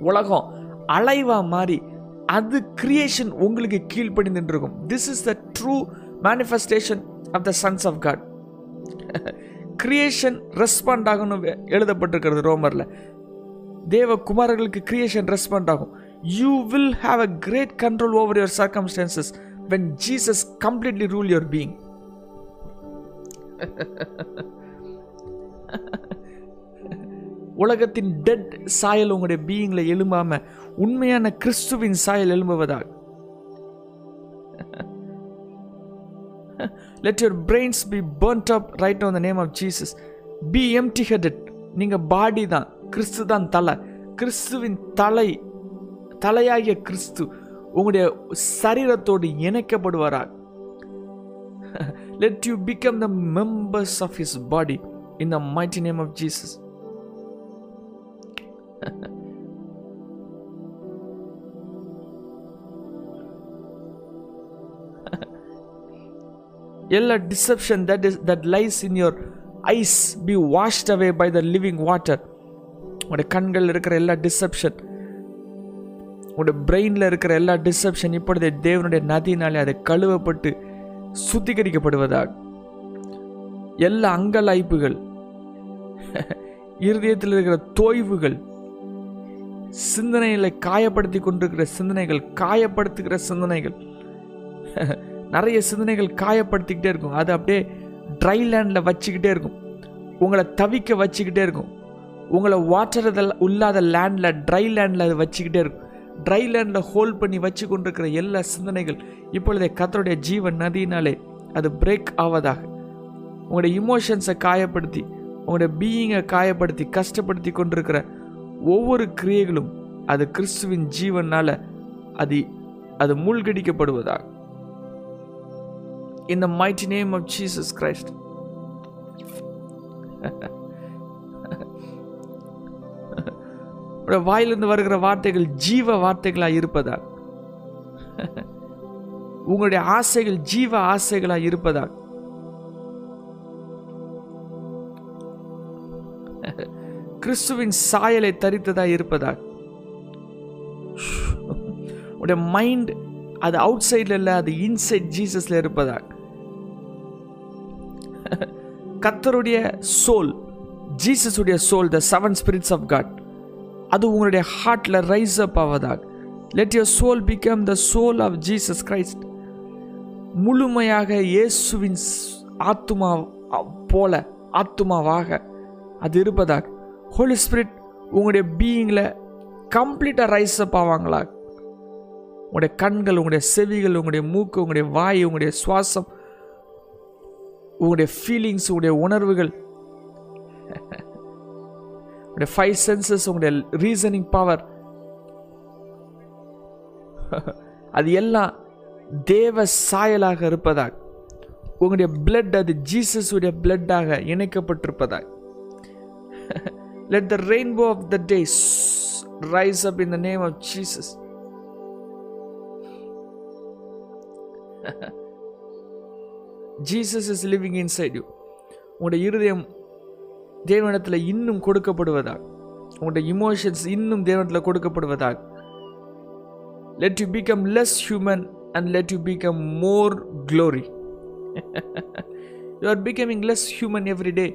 உலகம் அலைவா மாறி அது கிரியேஷன் உங்களுக்கு கீழ்ப்படிந்தின்ருக்கும் this is the true manifestation of the sons of God creation respond ஆகணும் எழுதப்பட்டிருக்கிறது ரோமரில். தேவ குமாரர்களுக்கு கிரியேஷன் ரெஸ்பாண்ட் ஆகும். You will have a great control over your circumstances when Jesus completely rule your being உலகத்தின் டெட் சாயல் உங்களுடைய பீயிங்கில் எழும்பாமல் உண்மையான கிறிஸ்துவின் சாயல் எழும்புவதாக let your brains be burnt up right on the name of Jesus be empty headed நீங்கள் body தான் கிறிஸ்து தான் தலை. கிறிஸ்துவின் தலை தலையாகிய கிறிஸ்து உங்களுடைய சரீரத்தோடு இணைக்கப்படுவாராக let you become the members of his body in the mighty name of Jesus எல்லா deception that is that lies in your eyes be washed away by the living water உடைய கண்கள் இருக்கிற எல்லா டிசெப்ஷன் உங்களுடைய பிரெயினில் இருக்கிற எல்லா டிசப்ஷன் இப்பொழுது தேவனுடைய நதியினாலே அதை கழுவப்பட்டு சுத்திகரிக்கப்படுவதாக எல்லா அங்கலாய்ப்புகள் இருதயத்தில் இருக்கிற தோய்வுகள் சிந்தனைகளை காயப்படுத்தி கொண்டிருக்கிற சிந்தனைகள் காயப்படுத்துகிற சிந்தனைகள். நிறைய சிந்தனைகள் காயப்படுத்திக்கிட்டே இருக்கும். அது அப்படியே ட்ரை லேண்டில் வச்சுக்கிட்டே இருக்கும். உங்களை தவிக்க வச்சுக்கிட்டே இருக்கும். உங்களை வாட்டர் இல்லாத லேண்டில் ட்ரை லேண்டில் அது வச்சுக்கிட்டே இருக்கும். ட்ரை லேண்டில் ஹோல்ட் பண்ணி வச்சு கொண்டிருக்கிற எல்லா சிந்தனைகள் இப்பொழுதே கத்தருடைய ஜீவன் நதியினாலே அது பிரேக் ஆவதாக. உங்களுடைய இமோஷன்ஸை காயப்படுத்தி உங்களுடைய பீயிங்கை காயப்படுத்தி கஷ்டப்படுத்தி கொண்டிருக்கிற ஒவ்வொரு கிரியைகளும் அது கிறிஸ்துவின் ஜீவனால் அது அது மூழ்கடிக்கப்படுவதாக. இந்த the name of of Jesus Christ வாயிலிருந்து வருகிற வார்த்தைகள் ஜீவ வார்த்தைகளாக இருப்பதால் உங்களுடைய ஆசைகள் ஜீவ ஆசைகளாக இருப்பதால் கிறிஸ்துவின் சாயலை தரித்ததாக இருப்பதாக உடைய மைண்ட் அது அவுட் சைடில் இல்லை அது இன்சைட் ஜீசஸில் இருப்பதாக கத்தருடைய soul ஜீசஸுடைய soul the seven spirits of God அது உங்களுடைய ஹார்ட்டில் rise up ஆவதாக let your soul become the soul of Jesus Christ முழுமையாக இயேசுவின் ஆத்துமா போல ஆத்துமாவாக அது இருப்பதாக ஹோலி ஸ்பிரிட் உங்களுடைய பீயிங்கில் கம்ப்ளீட்டாக ரைஸ் அப் ஆவாங்களா? உங்களுடைய கண்கள் உங்களுடைய செவிகள் உங்களுடைய மூக்கு உங்களுடைய வாய் உங்களுடைய சுவாசம் உங்களுடைய ஃபீலிங்ஸ் உங்களுடைய உணர்வுகள் உங்களுடைய ஃபைவ் சென்சஸ் உங்களுடைய ரீசனிங் பவர் அது எல்லாம் தேவ சாயலாக இருப்பதாக உங்களுடைய பிளட் அது ஜீசஸ் உடைய பிளட்டாக இணைக்கப்பட்டிருப்பதாக let the rainbow of the days rise up in the name of Jesus Jesus is living inside you உங்களுடைய இருதயம் தேவனிடத்தில் இன்னும் கொடுக்கப்படுவதாக உங்களுடைய இமோஷன்ஸ் இன்னும் தேவனிடத்தில் கொடுக்கப்படுவதாக let you become less human and let you become more glory you are becoming less human every day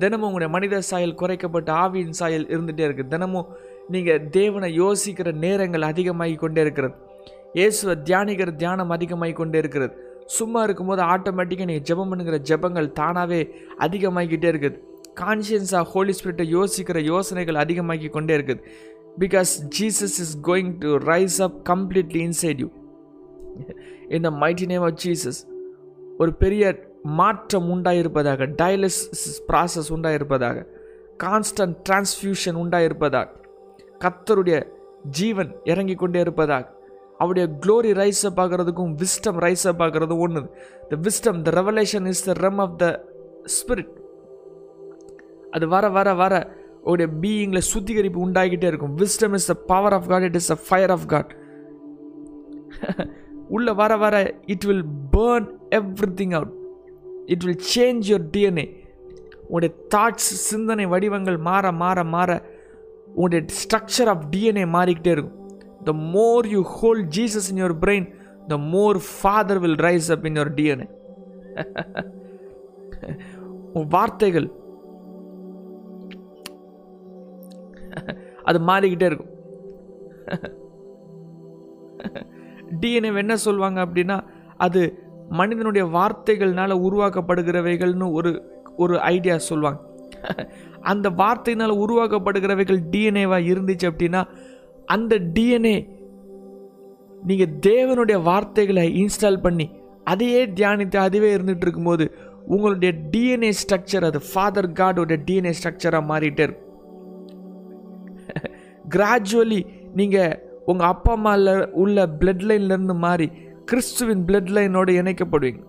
தினமும் உங்களுடைய மனித சாயல் குறைக்கப்பட்ட ஆவியின் சாயல் இருந்துகிட்டே இருக்குது தினமும் நீங்கள் தேவனை யோசிக்கிற நேரங்கள் அதிகமாகி கொண்டே இருக்கிறது. இயேசுவை தியானிக்கிற தியானம் அதிகமாகி கொண்டே இருக்கிறது. சும்மா இருக்கும்போது ஆட்டோமேட்டிக்காக நீங்கள் ஜெபம் பண்ணுங்கிற ஜெபங்கள் தானாகவே அதிகமாகிக்கிட்டே இருக்குது. கான்ஷியன்ஸாக ஹோலி ஸ்பிரிட்டை யோசிக்கிற யோசனைகள் அதிகமாகி கொண்டே இருக்குது. Because Jesus is going to rise up completely inside you இந்த மைட்டி நேம் ஆஃப் ஜீசஸ் ஒரு பெரிய மாற்றம் உண்டாயிருப்பதாக டயலிசிஸ் ப்ராசஸ் உண்டாயிருப்பதாக கான்ஸ்டன்ட் டிரான்ஸ்ஃபியூஷன் உண்டாயிருப்பதாக கத்தருடைய ஜீவன் இறங்கி கொண்டே இருப்பதாக அவருடைய க்ளோரி ரைஸை பார்க்குறதுக்கும் விஸ்டம் ரைஸை பார்க்குறது ஒன்று. The wisdom the revelation is the realm of the spirit அது வர வர வர உடைய பீயிங்கில் சுத்திகரிப்பு உண்டாகிட்டே இருக்கும். Wisdom is the power of God it is a fire of God உள்ளே வர வர it will burn everything out it will change your DNA உங்களுடைய தாட்ஸ் சிந்தனை வடிவங்கள் மாற மாற மாற உங்களுடைய ஸ்ட்ரக்சர் ஆஃப் டிஎன்ஏ மாறிக்கிட்டே இருக்கும். The more you hold Jesus in your brain the more father will rise up in your DNA உன் வார்த்தைகள் அது மாறிக்கிட்டே இருக்கும். டிஎன்ஏ என்ன சொல்லுவாங்க அப்படின்னா அது மனிதனுடைய வார்த்தைகள்னால உருவாக்கப்படுகிறவைகள்னு ஒரு ஒரு ஐடியா சொல்லுவாங்க. அந்த வார்த்தையினால் உருவாக்கப்படுகிறவைகள் டிஎன்ஏவாக இருந்துச்சு அப்படின்னா அந்த டிஎன்ஏ நீங்கள் தேவனுடைய வார்த்தைகளை இன்ஸ்டால் பண்ணி அதையே தியானித்து அதுவே இருந்துகிட்டு இருக்கும்போது உங்களுடைய டிஎன்ஏ ஸ்ட்ரக்சர் அது ஃபாதர் காடோட டிஎன்ஏ ஸ்ட்ரக்சராக மாறிட்டே இருக்கும். கிராஜுவலி நீங்கள் உங்கள் அப்பா அம்மாவில் உள்ள பிளட் லைன்லேருந்து மாறி கிறிஸ்துவின் பிளட் லைனோடு இணைக்கப்படுவீங்க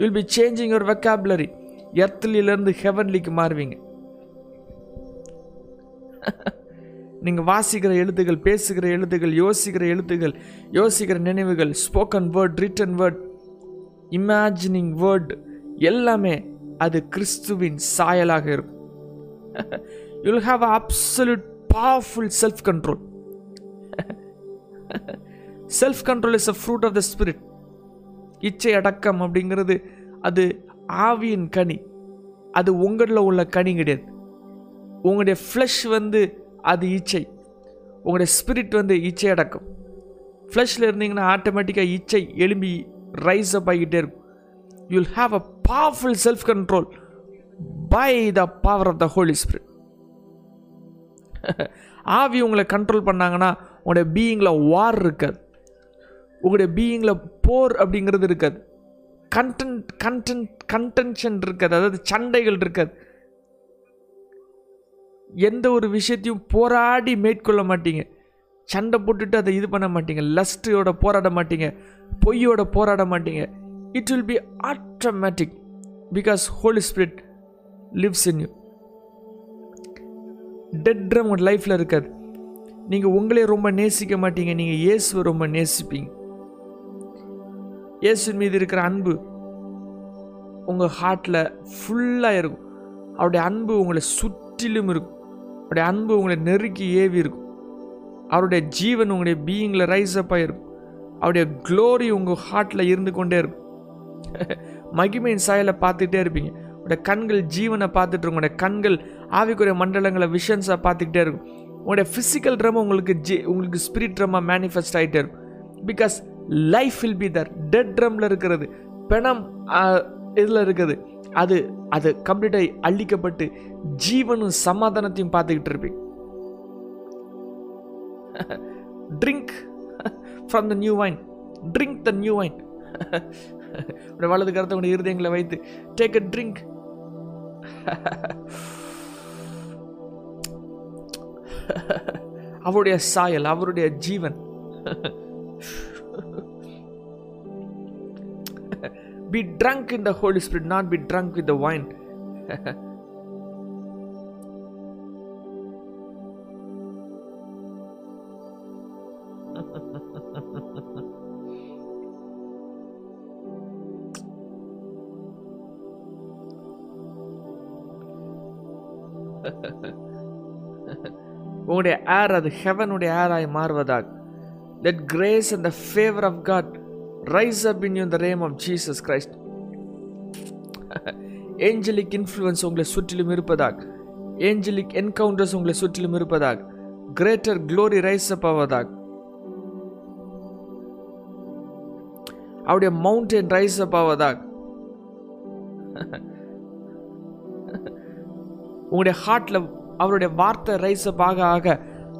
will be changing your vocabulary எர்த்லியிலேருந்து ஹெவன்லிக்கு மாறுவீங்க. நீங்கள் வாசிக்கிற எழுத்துகள் பேசுகிற எழுத்துகள் யோசிக்கிற எழுத்துகள் யோசிக்கிற நினைவுகள் spoken word written word imagining word எல்லாமே அது கிறிஸ்துவின் சாயலாக இருக்கும். You'll have absolute powerful self control self control is a fruit of the spirit இச்சை அடக்கம் அப்படிங்கிறது அது ஆவியின் கனி. அது உங்களில் உள்ள கனி கிடையாது. உங்களுடைய ஃப்ளஷ் வந்து அது இச்சை. உங்களுடைய ஸ்பிரிட் வந்து இச்சை அடக்கம். ஃப்ளஷில் இருந்தீங்கன்னா ஆட்டோமேட்டிக்காக இச்சை எலும்பி ரைஸ் அப் ஆகிட்டே இருக்கும். You'll have a powerful self control by the power of the holy spirit ஆவி உங்களை கண்ட்ரோல் பண்ணாங்கன்னா உங்களுடைய பீயிங்கில் வார் இருக்காது. உங்களுடைய பீயிங்கில் போர் அப்படிங்கிறது இருக்காது. கண்டென்ட் கண்டென்ட் கன்டென்ஷன் இருக்காது. அதாவது சண்டைகள் இருக்காது. எந்த ஒரு விஷயத்தையும் போராடி மேற்கொள்ள மாட்டீங்க. சண்டை போட்டுட்டு அதை இது பண்ண மாட்டீங்க. லஸ்ட்டோட போராட மாட்டீங்க. பொய்யோட போராட மாட்டீங்க. It will be automatic because holy spirit lives in you dead realm உங்கள் லைஃப்பில் இருக்காது. நீங்கள் உங்களே ரொம்ப நேசிக்க மாட்டீங்க நீங்கள் இயேசுவை ரொம்ப நேசிப்பீங்க. இயேசுவின் மீது இருக்கிற அன்பு உங்கள் ஹார்ட்டில் ஃபுல்லாக இருக்கும். அவருடைய அன்பு உங்களை சுற்றிலும் இருக்கும். அவருடைய அன்பு உங்களை நெருக்கி ஏவி இருக்கும். அவருடைய ஜீவன் உங்களுடைய பீயிங்கில் ரைஸ் அப் ஆகிருக்கும் அவருடைய க்ளோரி உங்கள் ஹார்ட்டில் இருந்து கொண்டே இருக்கும். மகிமையின் சாயலை பார்த்துக்கிட்டே இருப்பீங்க. உங்களுடைய கண்கள் ஜீவனை பார்த்துட்டு இருக்கும். உங்களுடைய கண்கள் ஆவிக்குரிய மண்டலங்களை விஷன்ஸாக பார்த்துக்கிட்டே இருக்கும். உங்களுடைய ஃபிசிக்கல் ட்ரமா உங்களுக்கு ஜி உங்களுக்கு ஸ்பிரிட் ட்ரமா மேனிஃபெஸ்ட் ஆகிட்டே இருக்கும். Because life will be there dead ட்ரம்ல இருக்கிறது. பிணம் இதில் இருக்குது. அது அது கம்ப்ளீட்டாக அழிக்கப்பட்டு ஜீவனும் சமாதானத்தையும் பார்த்துக்கிட்டு இருப்பீங்க. Drink from the new wine drink the new wine உடைய வலது கருத்தை உடைய இருதயங்களை வைத்து டேக் அ ட்ரிங்க் அவருடைய சாயல் அவருடைய ஜீவன் be drunk in the Holy Spirit, not be drunk with the wine. உங்களுடைய ஏர் அது ஹெவனுடைய ஏராய் மாறுவதாக let grace and the favour of God rise up in you the realm of Jesus Christ angelic influence உங்களை சுற்றிலும் இருப்பதாக ஏஞ்சலிக் என்கவுண்டர்ஸ் உங்களை சுற்றிலும் இருப்பதாக கிரேட்டர் க்ளோரி ரைஸ் அப் ஆவதாக அவருடைய மவுண்டன் ரைஸ் அப் ஆவதாக உங்களுடைய ஹார்ட்டில் அவருடைய வார்த்தை ரைஸ் அப் ஆக ஆக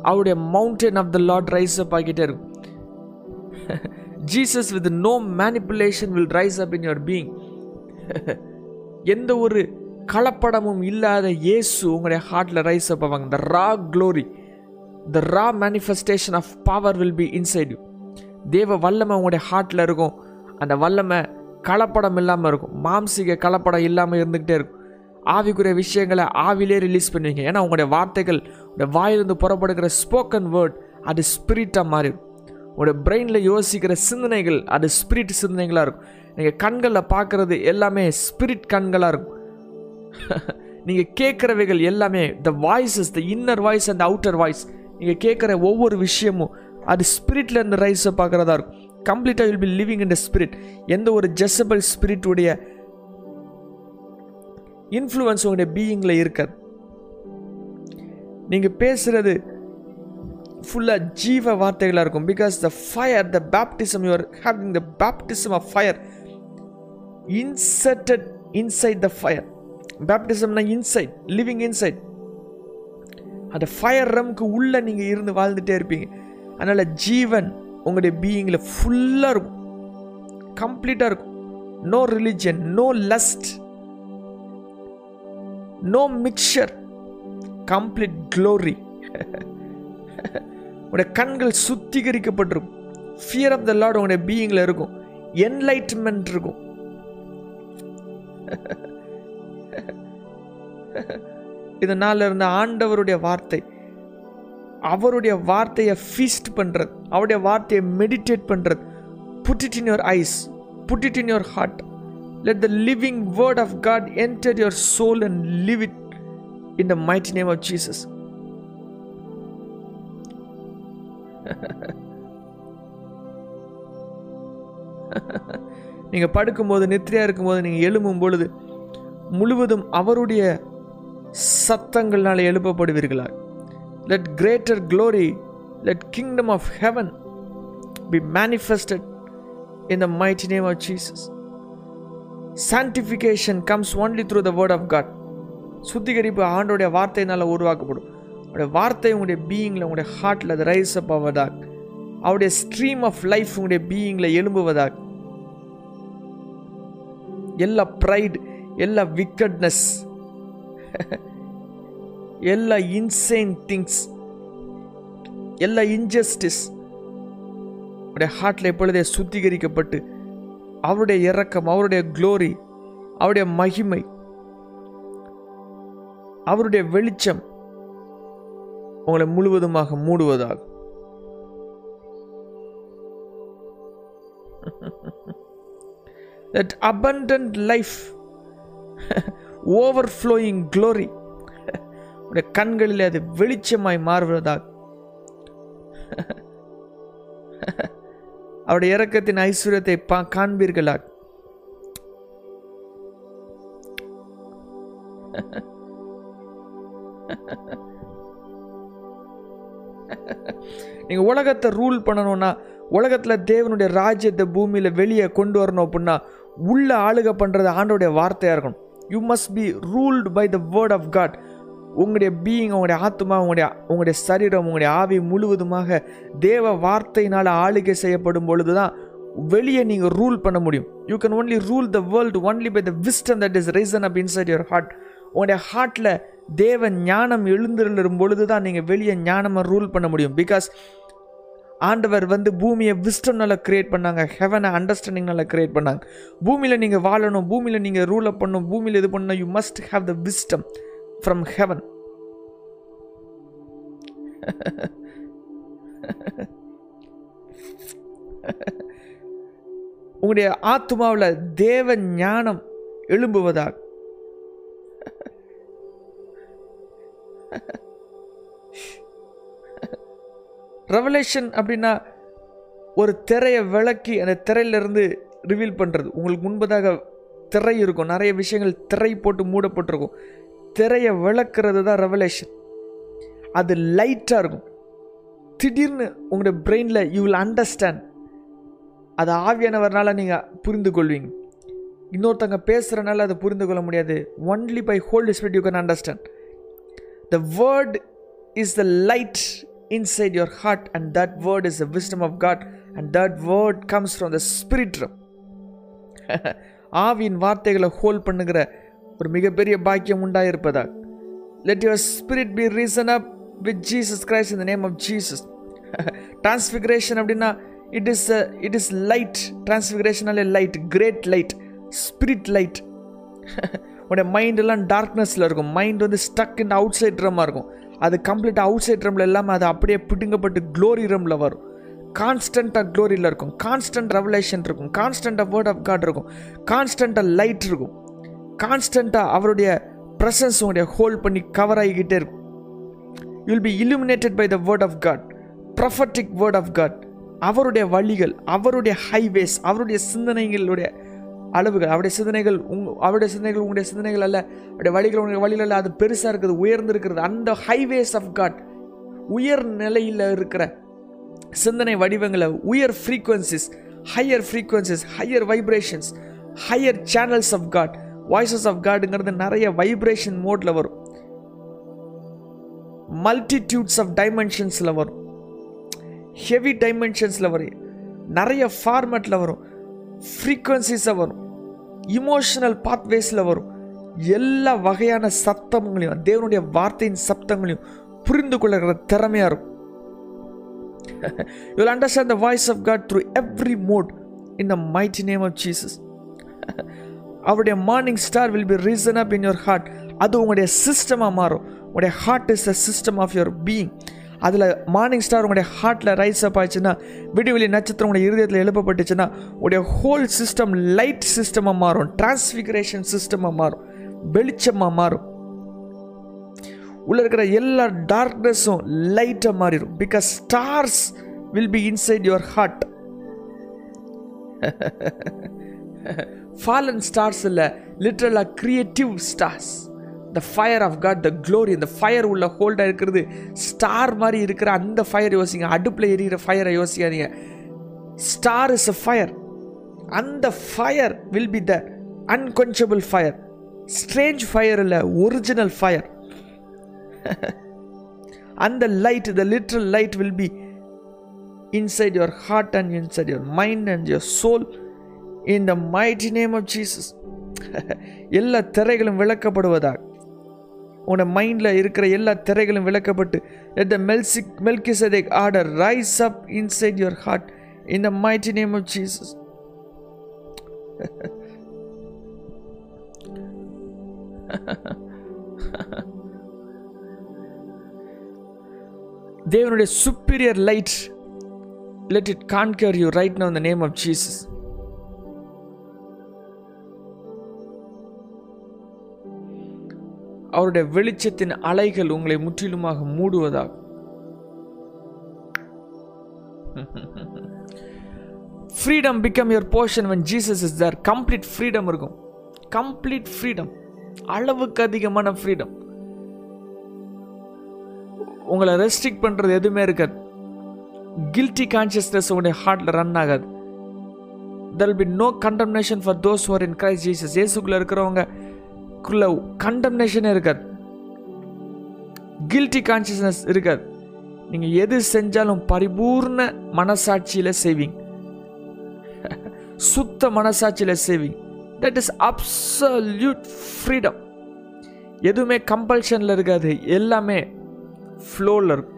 அவருடைய mountain of the lord rise up ஆகிட்டே இருக்கும். Jesus with no manipulation will rise up in your being எந்த ஒரு கலப்படமும் இல்லாத இயேசு உங்களுடைய ஹார்ட்டில் ரைஸ் அப் ஆவாங்க the raw glory the raw manifestation of power will be inside you தேவ வல்லமை உங்களுடைய ஹார்ட்டில் இருக்கும். அந்த வல்லமை கலப்படம் இல்லாமல் இருக்கும். மாம்சிக கலப்படம் இல்லாமல் இருந்துக்கிட்டே இருக்கும். ஆவிக்குரிய விஷயங்களை ஆவிலே ரிலீஸ் பண்ணுவீங்க. ஏன்னா உங்களுடைய வார்த்தைகள் உங்களுடைய வாயிலிருந்து புறப்படுகிற ஸ்போக்கன் வேர்ட் அது ஸ்பிரிட்டாக மாறிடும் உங்களுடைய பிரெயினில் யோசிக்கிற சிந்தனைகள் அது ஸ்பிரிட் சிந்தனைகளாக இருக்கும். நீங்கள் கண்களில் பார்க்குறது எல்லாமே ஸ்பிரிட் கண்களாக இருக்கும். நீங்கள் கேட்குறவைகள் எல்லாமே the voices the inner voice and outer voice நீங்கள் கேட்குற ஒவ்வொரு விஷயமும் அது ஸ்பிரிட்ல இருந்து ரைஸை பார்க்குறதா இருக்கும். கம்ப்ளீட்டாக will be living in the spirit எந்த ஒரு ஜெசபல் ஸ்பிரிட்டுடைய இன்ஃப்ளூயன்ஸ் உங்களுடைய பீயிங்கில் இருக்காது நீங்கள் பேசுகிறது ஃபுல்லாக ஜீவ வார்த்தைகளாக இருக்கும். Because the fire the baptism you're having the baptism of fire inserted inside the fire பேப்டிசம்னா inside living inside அந்த ஃபயர் ரம்க்கு உள்ளே நீங்கள் இருந்து வாழ்ந்துகிட்டே இருப்பீங்க. அதனால் ஜீவன் உங்களுடைய பீயிங்கில் ஃபுல்லாக இருக்கும். கம்ப்ளீட்டாக இருக்கும். No religion no lust no mixture complete glory உங்களுடைய கண்கள் சுத்திகரிக்கப்பட்டிருக்கும். ஃபியர் ஆஃப் த லார்டு உங்களுடைய பீயிங்கில் இருக்கும். என்லைட்மெண்ட் இருக்கும். இதனால் இருந்த ஆண்டவருடைய வார்த்தை. அவருடைய வார்த்தையை ஃபீஸ்ட் பண்ணுறது அவருடைய வார்த்தையை மெடிடேட் பண்ணுறது put it in your eyes put it in your heart let the living word of God enter your soul and live it in the mighty name of Jesus. நீங்கள் படுக்கும்போது நித்திரையாக இருக்கும்போது நீங்கள் எழும்பும் பொழுது முழுவதும் அவருடைய சத்தங்கள்னால எழுப்பப்படுவீர்களா let greater glory let kingdom of heaven be manifested in the mighty name of Jesus sanctification comes only through the word of God சுத்திகரிப்பு ஆண்டோடைய வார்த்தையினால் உருவாக்கப்படும். அவருடைய வார்த்தை உங்களுடைய பீயிங்கில் உங்களுடைய ஹார்ட்டில் அது ரைஸ் அப் ஆவதாக. அவருடைய ஸ்ட்ரீம் ஆஃப் லைஃப் உங்களுடைய பீயிங்கில் எழும்புவதாக. எல்லா ப்ரைட் எல்லா விக்கட்னஸ் எல்லா இன்சைன் திங்ஸ் எல்லா இன்ஜஸ்டிஸ் உடைய ஹார்ட்டில் எப்பொழுதே சுத்திகரிக்கப்பட்டு அவருடைய இறக்கம் அவருடைய க்ளோரி அவருடைய மகிமை அவருடைய வெளிச்சம் உங்களை முழுவதுமாக மூடுவதாக. Abundant life overflowing glory உடைய கண்களில் அது வெளிச்சமாய் மாறுவதாக. அவருடைய இறக்கத்தின் ஐஸ்வர்யத்தை பா காண்பீர்களா நீங்க உலகத்தை ரூல் பண்ணணும்னா உலகத்தில் தேவனுடைய ராஜ்யத்தை பூமியில் வெளியே கொண்டு வரணும் அப்படின்னா உள்ள ஆளுக பண்ணுறது ஆண்டோடைய வார்த்தையாக இருக்கணும். You must be ruled by the word of God உங்களுடைய பீயிங் உங்களுடைய ஆத்மா உங்களுடைய உங்களுடைய சரீரம் உங்களுடைய ஆவி முழுவதுமாக தேவ வார்த்தையினால் ஆளுகை செய்யப்படும் பொழுது தான் வெளியே நீங்கள் ரூல் பண்ண முடியும். You can only rule the world only by the wisdom that is risen up inside your heart உங்களுடைய ஹார்ட்டில் தேவ ஞானம் எழுந்திருளும் பொழுது தான் நீங்கள் வெளியே ஞானமாக ரூல் பண்ண முடியும். பிகாஸ் ஆண்டவர் வந்து பூமியை விஸ்டம்னால கிரியேட் பண்ணாங்க. ஹெவனை அண்டர்ஸ்டாண்டிங்னால கிரியேட் பண்ணாங்க. பூமியில் நீங்கள் வாழணும் பூமியில் நீங்கள் ரூல் அப் பண்ணணும் பூமியில் இது பண்ணணும். You must have the wisdom from heaven உங்களுடைய ஆத்மாவில் தேவ ஞானம் எழும்புவதாக ரெவலேஷன் அப்படின்னா ஒரு திரையை விளக்கி அந்த திரையிலிருந்து ரிவீல் பண்ணுறது உங்களுக்கு முன்பதாக திரை இருக்கும். நிறைய விஷயங்கள் திரை போட்டு மூடப்பட்டிருக்கும். திரையை விளக்குறது தான் ரெவலேஷன் அது லைட்டாக இருக்கும். திடீர்னு உங்களுடைய பிரெயினில் யூ வில் அண்டர்ஸ்டாண்ட் அது ஆவியானவர்னால நீங்கள் புரிந்து கொள்வீங்க இன்னொருத்தங்க பேசுகிறனால அதை புரிந்து கொள்ள முடியாது only by Holy Spirit you can understand the word is the light inside your heart and that word is the wisdom of God and that word comes from the spirit ஆவியின் வார்த்தைகளை ஹோல்ட் பண்ணுகிற ஒரு மிகப்பெரிய பாக்கியம் உண்டாயிருப்பதா let your spirit be risen up with Jesus Christ இந்த name of Jesus transfiguration அப்படின்னா it is it is light டிரான்ஸ்ஃபிகரேஷனாலே light great light spirit light உடைய mind எல்லாம் டார்க்னஸில் இருக்கும். மைண்ட் வந்து ஸ்டக் இன் அவுட் சைட் ரம்மாக இருக்கும். அது கம்ப்ளீட்டாக அவுட் சைட் ரம்ல இல்லாமல் அது அப்படியே பிடுங்கப்பட்டு க்ளோரி ரம்ல வரும். கான்ஸ்டண்ட்டாக க்ளோரியில் இருக்கும். கான்ஸ்டன்ட் ரெவலேஷன் இருக்கும். கான்ஸ்டண்ட்டாக வேர்ட் ஆஃப் காட் இருக்கும். கான்ஸ்டண்ட்டாக லைட் இருக்கும். கான்ஸ்டண்ட்டாக அவருடைய ப்ரெசன்ஸ் உங்களுடைய ஹோல்ட் பண்ணி கவர் ஆகிக்கிட்டே இருக்கும். You'll be illuminated by the word of God prophetic word of God அவருடைய வழிகள் அவருடைய ஹைவேஸ் அவருடைய சிந்தனைகளுடைய அளவுகள் அவருடைய சிந்தனைகள் உங் அவருடைய சிந்தனைகள் உங்களுடைய சிந்தனைகள் அல்ல அவருடைய வழிகள் உங்களுடைய வழிகள் அல்ல அது பெருசாக இருக்குது உயர்ந்து இருக்கிறது அந்த ஹைவேஸ் ஆஃப் காட் உயர் நிலையில் இருக்கிற சிந்தனை வடிவங்களை உயர் frequencies higher frequencies higher vibrations higher channels of God voices of காடுங்கிறது நிறைய வைப்ரேஷன் மோடில் வரும். மல்டிடியூட்ஸ் ஆஃப் டைமென்ஷன்ஸில் வரும். ஹெவி டைமென்ஷன்ஸில் வரும். நிறைய ஃபார்மேட்டில் வரும். ஃப்ரீக்வன்சிஸாக வரும். இமோஷனல் பாத்வேஸில் வரும். எல்லா வகையான சத்தங்களையும் தேவனுடைய வார்த்தையின் சப்தங்களையும் புரிந்து கொள்ளுகிற திறமையாக இருக்கும். You understand the voice of God through every mode in the mighty name of Jesus அவருடைய morning star will be risen up in your heart அது உங்களுடைய சிஸ்டமாக மாறும். உங்களுடைய heart is a system of your being அதில் morning star உங்களுடைய ஹார்ட்டில் rise அப் ஆச்சுன்னா விடிவெளி நட்சத்திரம் உங்களுடைய இருதயத்தில் எழுப்பப்பட்டுச்சுன்னா உங்களுடைய ஹோல் சிஸ்டம் லைட் சிஸ்டமாக மாறும். டிரான்ஸ்ஃபிகரேஷன் சிஸ்டமாக மாறும். வெளிச்சமாக மாறும். உள்ள இருக்கிற எல்லா டார்க்னஸும் லைட்டாக மாறிடும். Because stars will be inside your heart fallen stars இல்லை லிட்ரலாக creative stars the fire of God the glory இந்த ஃபயர் உள்ள ஹோல்டாக இருக்கிறது. ஸ்டார் மாதிரி இருக்கிற அந்த ஃபயர் யோசிங்க. அடுப்பில் எரிகிற ஃபயரை யோசிக்காதீங்க. ஸ்டார் இஸ் அ ஃபயர் அந்த fire will be the unquenchable fire strange fire இல்லை ஒரிஜினல் ஃபயர் அந்த light the literal light will be inside your heart and inside your mind and your soul in the mighty name of Jesus எல்லா திரைகளும் விளக்கப்படுவதாக. உன்னோட மைண்டில் இருக்கிற எல்லா திரைகளும் விளக்கப்பட்டு எட் the மெல்சிக் Melchizedek order rise up inside your heart in the mighty name of Jesus தேவனுடைய superior light let it conquer you right now the name of Jesus அவருடைய வெளிச்சத்தின் அலைகள் உங்களை முற்றிலுமாக மூடுவதாக. Freedom become your portion when Jesus is there complete freedom இருக்கும். Complete freedom அளவுக்கு அதிகமான freedom உங்களை ரெஸ்ட்ரிக்ட் பண்ணுறது எதுவுமே இருக்காது. கில்ட்டி கான்சியஸ்னஸ் உங்களுடைய ஹார்ட்டில் ரன் ஆகாது. There be no condemnation for those who are in Christ Jesus ஏசுக்குள்ளே இருக்கிறவங்க நமக்குள்ள கண்டம்னேஷன் இருக்காது. கில்ட்டி கான்சியஸ்னஸ் இருக்காது. நீங்கள் எது செஞ்சாலும் பரிபூர்ண மனசாட்சியில் செய்வீங்க. சுத்த மனசாட்சியில் செய்வீங்க. தட் இஸ் அப்சல்யூட் ஃப்ரீடம் எதுவுமே கம்பல்ஷனில் இருக்காது. எல்லாமே ஃப்ளோவில் இருக்கும்.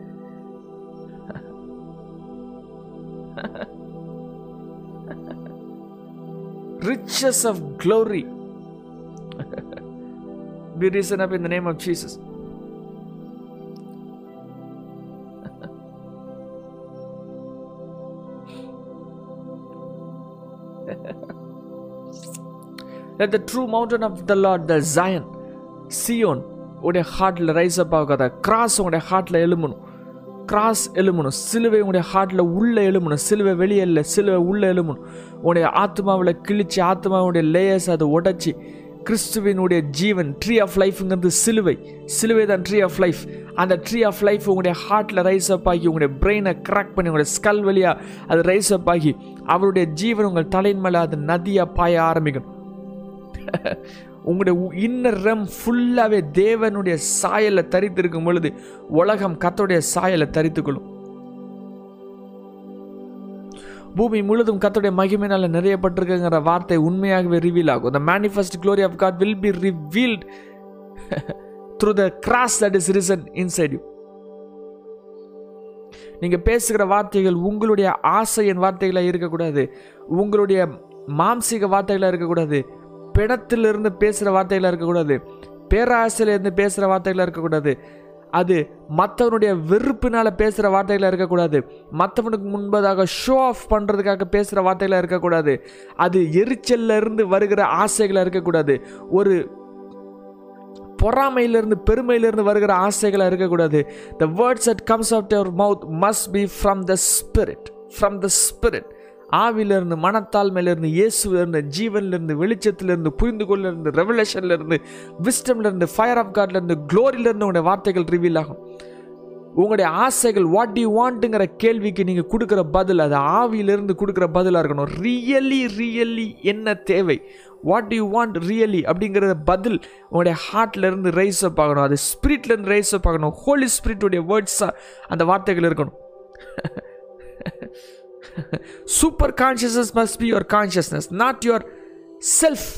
Riches of glory be risen up in the name of Jesus. Let the true mountain of the Lord, the Zion, Sion, உடைய ஹார்ட்டில் ரைஸ் அப் ஆகாத. கிராஸ் உங்களுடைய ஹார்ட்டில் எழும்பணும் கிராஸ் எழும்பணும் சிலுவை உங்களுடைய ஹார்ட்டில் உள்ளே எழும்பணும் சிலுவை வெளியே இல்லை சிலுவை உள்ளே எழும்பணும் உன்னுடைய ஆத்மாவில் கிழிச்சு ஆத்மாவுடைய லேயர்ஸ் அதை உடைச்சி கிறிஸ்துவினுடைய ஜீவன் ட்ரீ ஆஃப் லைஃப்ங்கிறது சிலுவை. சிலுவை தான் ட்ரீ ஆஃப் லைஃப் அந்த ட்ரீ ஆஃப் லைஃப் உங்களுடைய ஹார்ட்டில் ரைஸ் அப் ஆகி உங்களுடைய பிரெயினை கிராக் பண்ணி உங்களுடைய ஸ்கல் வழியாக அது ரைஸ் அப் ஆகி அவருடைய ஜீவன் உங்கள் தலையின் மேலே அது நதியாக பாய ஆரம்பிக்கும். உங்களுடைய இன்னர் ரம் ஃபுல்லாகவே தேவனுடைய சாயலை தரித்திருக்கும் பொழுது உலகம் கத்தோடைய சாயலை தரித்துக்கொள்ளும். பூமி முழுதும் கத்தோடைய மகிமையினால் நிறையப்பட்டிருக்குங்கிற வார்த்தை உண்மையாகவே ரிவீல் ஆகும். The manifest glory of God will be revealed through the cross that is risen inside you நீங்கள் பேசுகிற வார்த்தைகள் உங்களுடைய ஆசையின் வார்த்தைகளாக இருக்கக்கூடாது. உங்களுடைய மாம்சீக வார்த்தைகளாக இருக்கக்கூடாது. பிணத்திலிருந்து பேசுகிற வார்த்தைகளாக இருக்கக்கூடாது. பேராசையிலிருந்து பேசுகிற வார்த்தைகளாக இருக்கக்கூடாது. அது மற்றவனுடைய வெறுப்பினால் பேசுகிற வார்த்தைகளாக இருக்கக்கூடாது. மற்றவனுக்கு முன்பதாக ஷோ ஆஃப் பண்ணுறதுக்காக பேசுகிற வார்த்தைகளாக இருக்கக்கூடாது. அது எரிச்சல்ல இருந்து வருகிற ஆசைகளாக இருக்கக்கூடாது. ஒரு பொறாமையிலிருந்து பெருமையிலிருந்து வருகிற ஆசைகளாக இருக்கக்கூடாது. The words that comes out your mouth must be from the spirit from the spirit ஆவிலிருந்து மனத்தாழ்மையிலிருந்து இயேசுவிலிருந்து ஜீவன்லேருந்து வெளிச்சத்துலேருந்து புரிந்து கொள்ளிருந்து ரெவலேஷன்லேருந்து விஸ்டம்லேருந்து ஃபயர் ஆஃப் காட்லேருந்து க்ளோரியிலேருந்து உங்களுடைய வார்த்தைகள் ரிவீல் ஆகும். உங்களுடைய ஆசைகள் வாட் டி வாண்ட்டுங்கிற கேள்விக்கு நீங்கள் கொடுக்குற பதில் அது ஆவியிலிருந்து கொடுக்குற பதிலாக இருக்கணும். ரியலி ரியலி என்ன தேவை? வாட் யூ வாண்ட் ரியலி அப்படிங்கிற பதில் உங்களுடைய ஹார்ட்லேருந்து ரைஸ் அப் ஆகணும். அது ஸ்பிரிட்லேருந்து ரைஸ் அப் ஆகணும். ஹோலி ஸ்பிரிட்டுடைய வேர்ட்ஸாக அந்த வார்த்தைகள் இருக்கணும். Super consciousness must be your consciousness not your self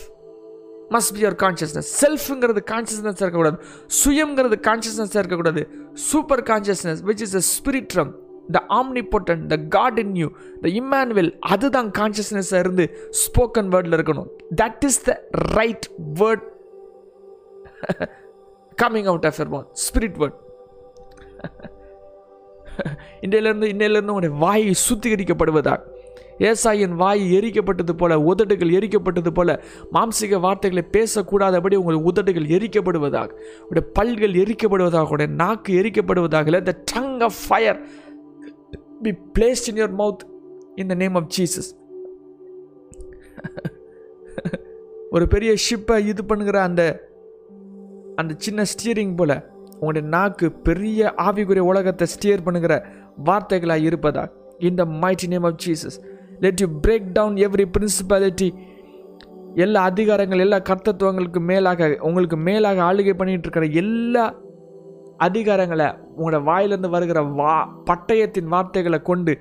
must be your consciousness செல்ஃப்ங்கிறது consciousness இருக்கக்கூடாது. சுயம்ங்கிறது கான்ஷியஸ்னஸ் இருக்கக்கூடாது. Super consciousness which is a spirit realm the omnipotent the God in you the Immanuel அதுதான் கான்ஷியஸ்னஸாக இருந்து ஸ்போக்கன் வேர்டில் இருக்கணும். That is the right word coming out of your mouth spirit word இன்றையிலிருந்து இன்னையிலிருந்து உங்களுடைய வாய் சுத்திகரிக்கப்படுவதாக ஏசாயின் வாய் எரிக்கப்பட்டது போல உதடுகள் எரிக்கப்பட்டது போல மாம்சிக வார்த்தைகளை பேசக்கூடாதபடி உங்கள் உதடுகள் எரிக்கப்படுவதாக உடைய பல்கள் எரிக்கப்படுவதாக உடைய நாக்கு எரிக்கப்படுவதாக the tongue of fire be placed in your mouth in the name of Jesus ஒரு பெரிய ஷிப்பை இது பண்ணுகிற அந்த அந்த சின்ன ஸ்டீரிங் போல உங்களுடைய நாக்கு பெரிய ஆவிக்குரிய உலகத்தை ஸ்டியர் பண்ணுகிற வார்த்தைகளாக இருப்பதா இந்த mighty name of Jesus let you break down every principality எல்லா அதிகாரங்கள் எல்லா கர்த்தத்துவங்களுக்கு மேலாக உங்களுக்கு மேலாக ஆளுகை பண்ணிகிட்டு இருக்கிற எல்லா அதிகாரங்களை உங்களோட வாயிலிருந்து வருகிற வா பட்டயத்தின் வார்த்தைகளை கொண்டு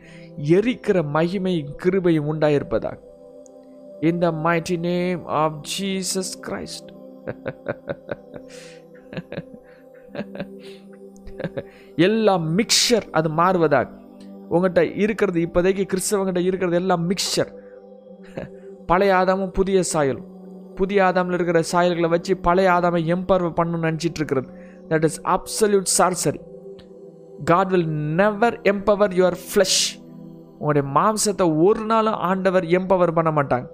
எரிக்கிற மகிமையும் கிருபையும் உண்டாயிருப்பதாக in the mighty name of Jesus Christ. எல்லாம் மிக்சர் அது மாறுவதாக உங்கள்கிட்ட இருக்கிறது இப்போதைக்கு கிறிஸ்தவங்கிட்ட இருக்கிறது எல்லாம் மிக்சர் பழைய ஆதாமும் புதிய சாயலும் புதிய ஆதாமில் இருக்கிற சாயல்களை வச்சு பழைய ஆதாமை எம்பவர் பண்ணணும்னு நினச்சிட்டு இருக்கிறது. That is absolute sorcery God will never empower your flesh உங்களுடைய மாம்சத்தை ஒரு நாளும் ஆண்டவர் எம்பவர் பண்ண மாட்டாங்க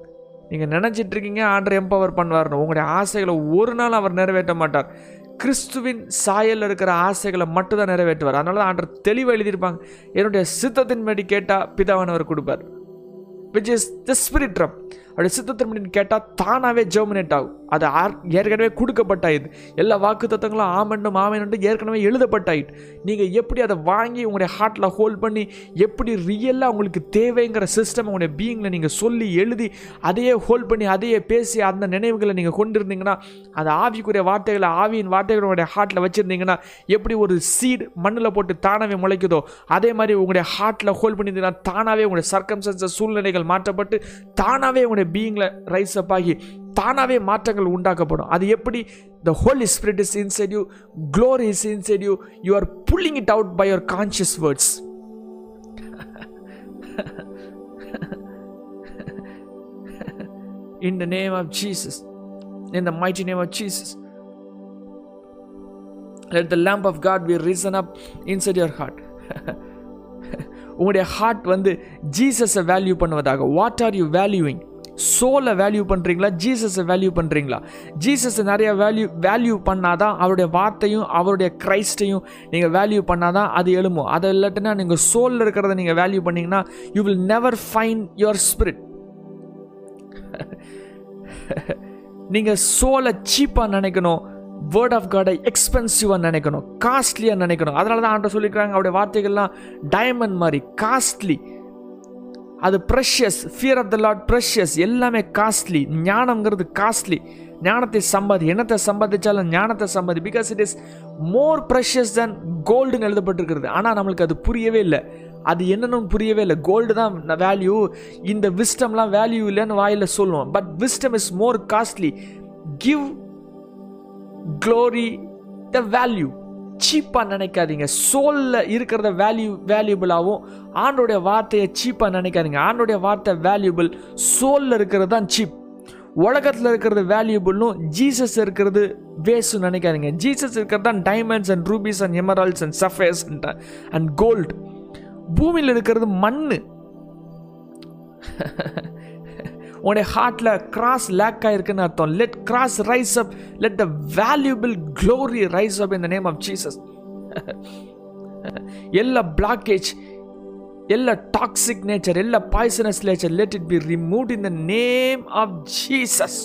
நீங்கள் நினச்சிட்டு இருக்கீங்க ஆண்டர் எம்பவர் பண்ணுவார்னு. உங்களுடைய ஆசைகளை ஒரு நாள் அவர் நிறைவேற்ற மாட்டார். கிறிஸ்துவின் சாயலில் இருக்கிற ஆசைகளை மட்டும்தான் நிறைவேற்றுவார். அதனால தான் ஆண்டர் தெளிவாக எழுதியிருப்பாங்க. என்னுடைய சித்தத்தின்படி கேட்டால் பிதாவானவர் கொடுப்பார். Which is the spirit realm அப்படி சித்தத்தின்படி கேட்டால் தானாகவே ஜெர்மினேட் ஆகும். அது ஆர் ஏற்கனவே கொடுக்கப்பட்டாயிது. எல்லா வாக்கு தத்தங்களும் ஆமண்டும் ஆமேனும் ஏற்கனவே எழுதப்பட்டாயிட்டு நீங்கள் எப்படி அதை வாங்கி உங்களுடைய ஹார்ட்டில் ஹோல்ட் பண்ணி எப்படி ரியலாக உங்களுக்கு தேவைங்கிற சிஸ்டம் உங்களுடைய பீயிங்கில் நீங்கள் சொல்லி எழுதி அதையே ஹோல்ட் பண்ணி அதையே பேசி அந்த நினைவுகளை நீங்கள் கொண்டிருந்தீங்கன்னா அந்த ஆவிக்குரிய வார்த்தைகளை ஆவியின் வார்த்தைகளை உங்களுடைய ஹார்ட்டில் வச்சுருந்தீங்கன்னா எப்படி ஒரு சீட் மண்ணில் போட்டு தானாகவே முளைக்குதோ அதே மாதிரி உங்களுடைய ஹார்ட்டில் ஹோல்ட் பண்ணியிருந்தீங்கன்னா தானாகவே உங்களுடைய சர்க்கம்சன்சஸ் சூழ்நிலைகள் மாற்றப்பட்டு தானாகவே உங்களுடைய பீயிங்கில் ரைஸ் அப் ஆகி தானாகவே மாற்றங்கள் உண்டாக்கப்படும். அது எப்படி? The holy spirit is inside you glory is inside you you are pulling it out by your conscious words in the name of Jesus in the mighty name of Jesus let the lamb of God be risen up inside your heart உங்களுடைய heart வந்து ஜீசஸை value பண்ணுவதாக. What are you valuing சோலை value பண்ணுறீங்களா ஜீசஸை value பண்ணுறீங்களா ஜீசஸை நிறைய value value பண்ணாதான் அவருடைய வார்த்தையும் அவருடைய கிரைஸ்டையும் நீங்கள் வேல்யூ பண்ணாதான் அது எழுமோ? அதை இல்லாட்டினா நீங்கள் சோலில் இருக்கிறத நீங்கள் வேல்யூ பண்ணீங்கன்னா you will never find your spirit நீங்கள் சோலை சீப்பாக நினைக்கணும் வேர்ட் ஆஃப் காடை எக்ஸ்பென்சிவாக நினைக்கணும் காஸ்ட்லியாக நினைக்கணும். அதனால தான் ஆண்ட சொல்லியிருக்காங்க அவருடைய வார்த்தைகள்லாம் டைமண்ட் மாதிரி காஸ்ட்லி அது precious fear of the Lord precious எல்லாமே காஸ்ட்லி ஞானம்ங்கிறது காஸ்ட்லி ஞானத்தை சம்பாதி என்னத்தை சம்பாதிச்சாலும் ஞானத்தை சம்பாதி because it is more precious than கோல்டுன்னு எழுதப்பட்டிருக்கிறது. ஆனால் நம்மளுக்கு அது புரியவே இல்லை. அது என்னன்னு புரியவே இல்லை. கோல்டு தான் வேல்யூ இந்த விஸ்டம்லாம் வேல்யூ இல்லைன்னு வாயில் சொல்லுவோம். But wisdom is more costly give glory the value சீப்பாக நினைக்காதீங்க. சோலில் இருக்கிறத வேல்யூ வேல்யூபிளாகவும் ஆண்டோடைய வார்த்தையை சீப்பாக நினைக்காதீங்க. ஆண்டோடைய வார்த்தை வேல்யூபிள் சோலில் இருக்கிறது தான் சீப். உலகத்தில் இருக்கிறது வேல்யூபிள்னும் ஜீசஸ் இருக்கிறது வேஸ்ட்னு நினைக்காதீங்க. ஜீசஸ் இருக்கிறது தான் diamonds and rubies and emeralds and sapphires and and gold பூமியில் இருக்கிறது மண்ணு. உன்னுடைய ஹார்ட்டில் கிராஸ் லேக் ஆயிருக்குன்னு அர்த்தம். Let cross rise up let the valuable glory rise up in the name of Jesus எல்லா பிளாக்கேஜ் எல்லா டாக்ஸிக் நேச்சர் எல்லா poisonous nature let it be remove in the name of Jesus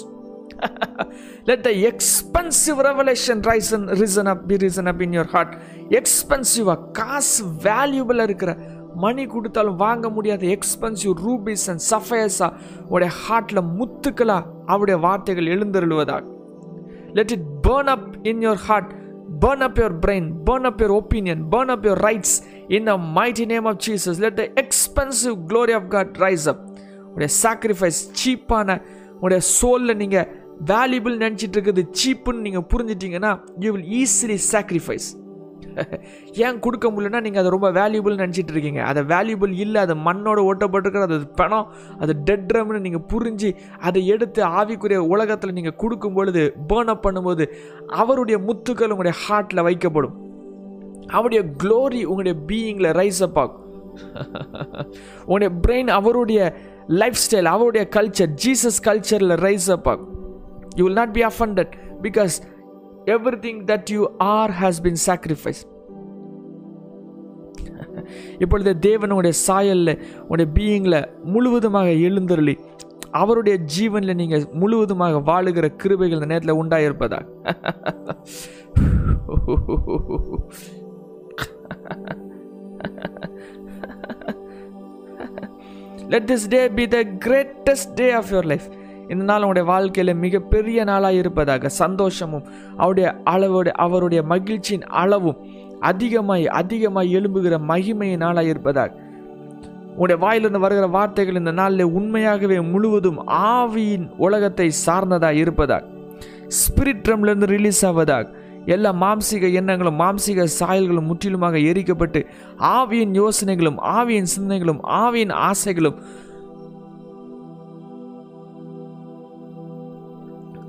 let the expensive revelation risen risen up be risen up in your heart எக்ஸ்பென்சிவாக காசு வேல்யூபிளாக இருக்கிற மணி கொடுத்தாலும் வாங்க முடியாத expensive rupees and சஃபயஸா உடைய ஹார்ட்டில் முத்துக்களா அவருடைய வார்த்தைகள் எழுந்தருளுவதாக. Let it burn up in your heart burn up your brain. Burn up your opinion. Burn up your rights. In the mighty name of jesus let the expensive glory of god rise up. உடைய sacrifice சீப்பான உடைய சோலில் நீங்கள் valuable நினச்சிட்டு இருக்குது சீப்புன்னு நீங்கள் புரிஞ்சிட்டிங்கன்னா யூ வில் ஈஸிலி சாக்ரிஃபைஸ் ஏன் கொடுக்க முடியலன்னா நீங்கள் அதை ரொம்ப வேல்யூபிள்னு நினச்சிட்டு இருக்கீங்க. அதை வேல்யூபிள் இல்லை அது மண்ணோட ஓட்டப்பட்டிருக்கிற அது பணம் அது டெட்ரம்னு நீங்கள் புரிஞ்சு அதை எடுத்து ஆவிக்குரிய உலகத்தில் நீங்கள் கொடுக்கும் பொழுது பேர்ன் அப் பண்ணும்போது அவருடைய முத்துக்கள் உங்களுடைய ஹார்ட்டில் வைக்கப்படும். அவருடைய க்ளோரி உங்களுடைய பீயிங்கில் ரைஸ் அப் ஆகும். உங்களுடைய பிரெயின் அவருடைய லைஃப் ஸ்டைல் அவருடைய கல்ச்சர் ஜீசஸ் கல்ச்சரில் ரைஸ் அப் ஆகும். You will not be offended because everything that you are has been sacrifice இப்பொழுது தேவன் உடைய சாயலில் உடைய பீயிங்கில் முழுவதுமாக எழுந்தருளி அவருடைய ஜீவனில் நீங்கள் முழுவதுமாக வாழுகிற கிருபைகள் இந்த நேரத்தில் உண்டாயிருப்பதா let this day be the greatest day of your life இந்த நாள் உங்களுடைய வாழ்க்கையில் மிகப்பெரிய நாளாக இருப்பதாக சந்தோஷமும் அவருடைய அளவோட அவருடைய மகிழ்ச்சியின் அளவும் அதிகமாய் அதிகமாய் எழும்புகிற மகிமையின் நாளாக இருப்பதாக. உங்களுடைய வாயிலிருந்து வருகிற வார்த்தைகள் இந்த நாளில் உண்மையாகவே முழுவதும் ஆவியின் உலகத்தை சார்ந்ததாக இருப்பதாக. ஸ்பிரிட் ட்ரம்லேருந்து ரிலீஸ் ஆவதாக. எல்லா மாம்சிக எண்ணங்களும் மாம்சீக சாயல்களும் முற்றிலுமாக எரிக்கப்பட்டு ஆவியின் யோசனைகளும் ஆவியின் சிந்தனைகளும் ஆவியின் ஆசைகளும்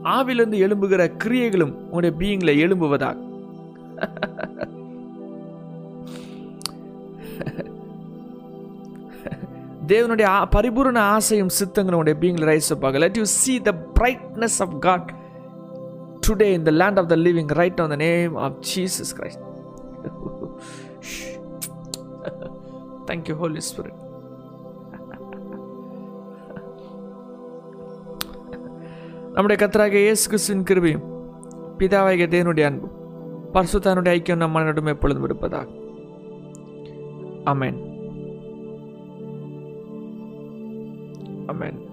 ஆவிலிருந்து எழும்புகிற கிரியைகளும் உங்களுடைய பீயிங்ல எழும்புவதாக தேவனுடைய பரிபூர்ண ஆசையும் சித்தங்களும் உடைய பீயிங்ல rise அப்பாக let you see the brightness of God today in the land of the living right on the name of Jesus Christ thank you Holy Spirit നമ്മുടെ Spirit. நம்முடைய கத்தராக இயேசு கிறிஸ்துவின் கிருபையும் பிதாவாகிய தேவனுடைய அன்பும் பரிசுத்தானுடைய ஐக்கியம் நம்ம நடும் எப்பொழுதும் இருப்பதாக அமேன் அமேன்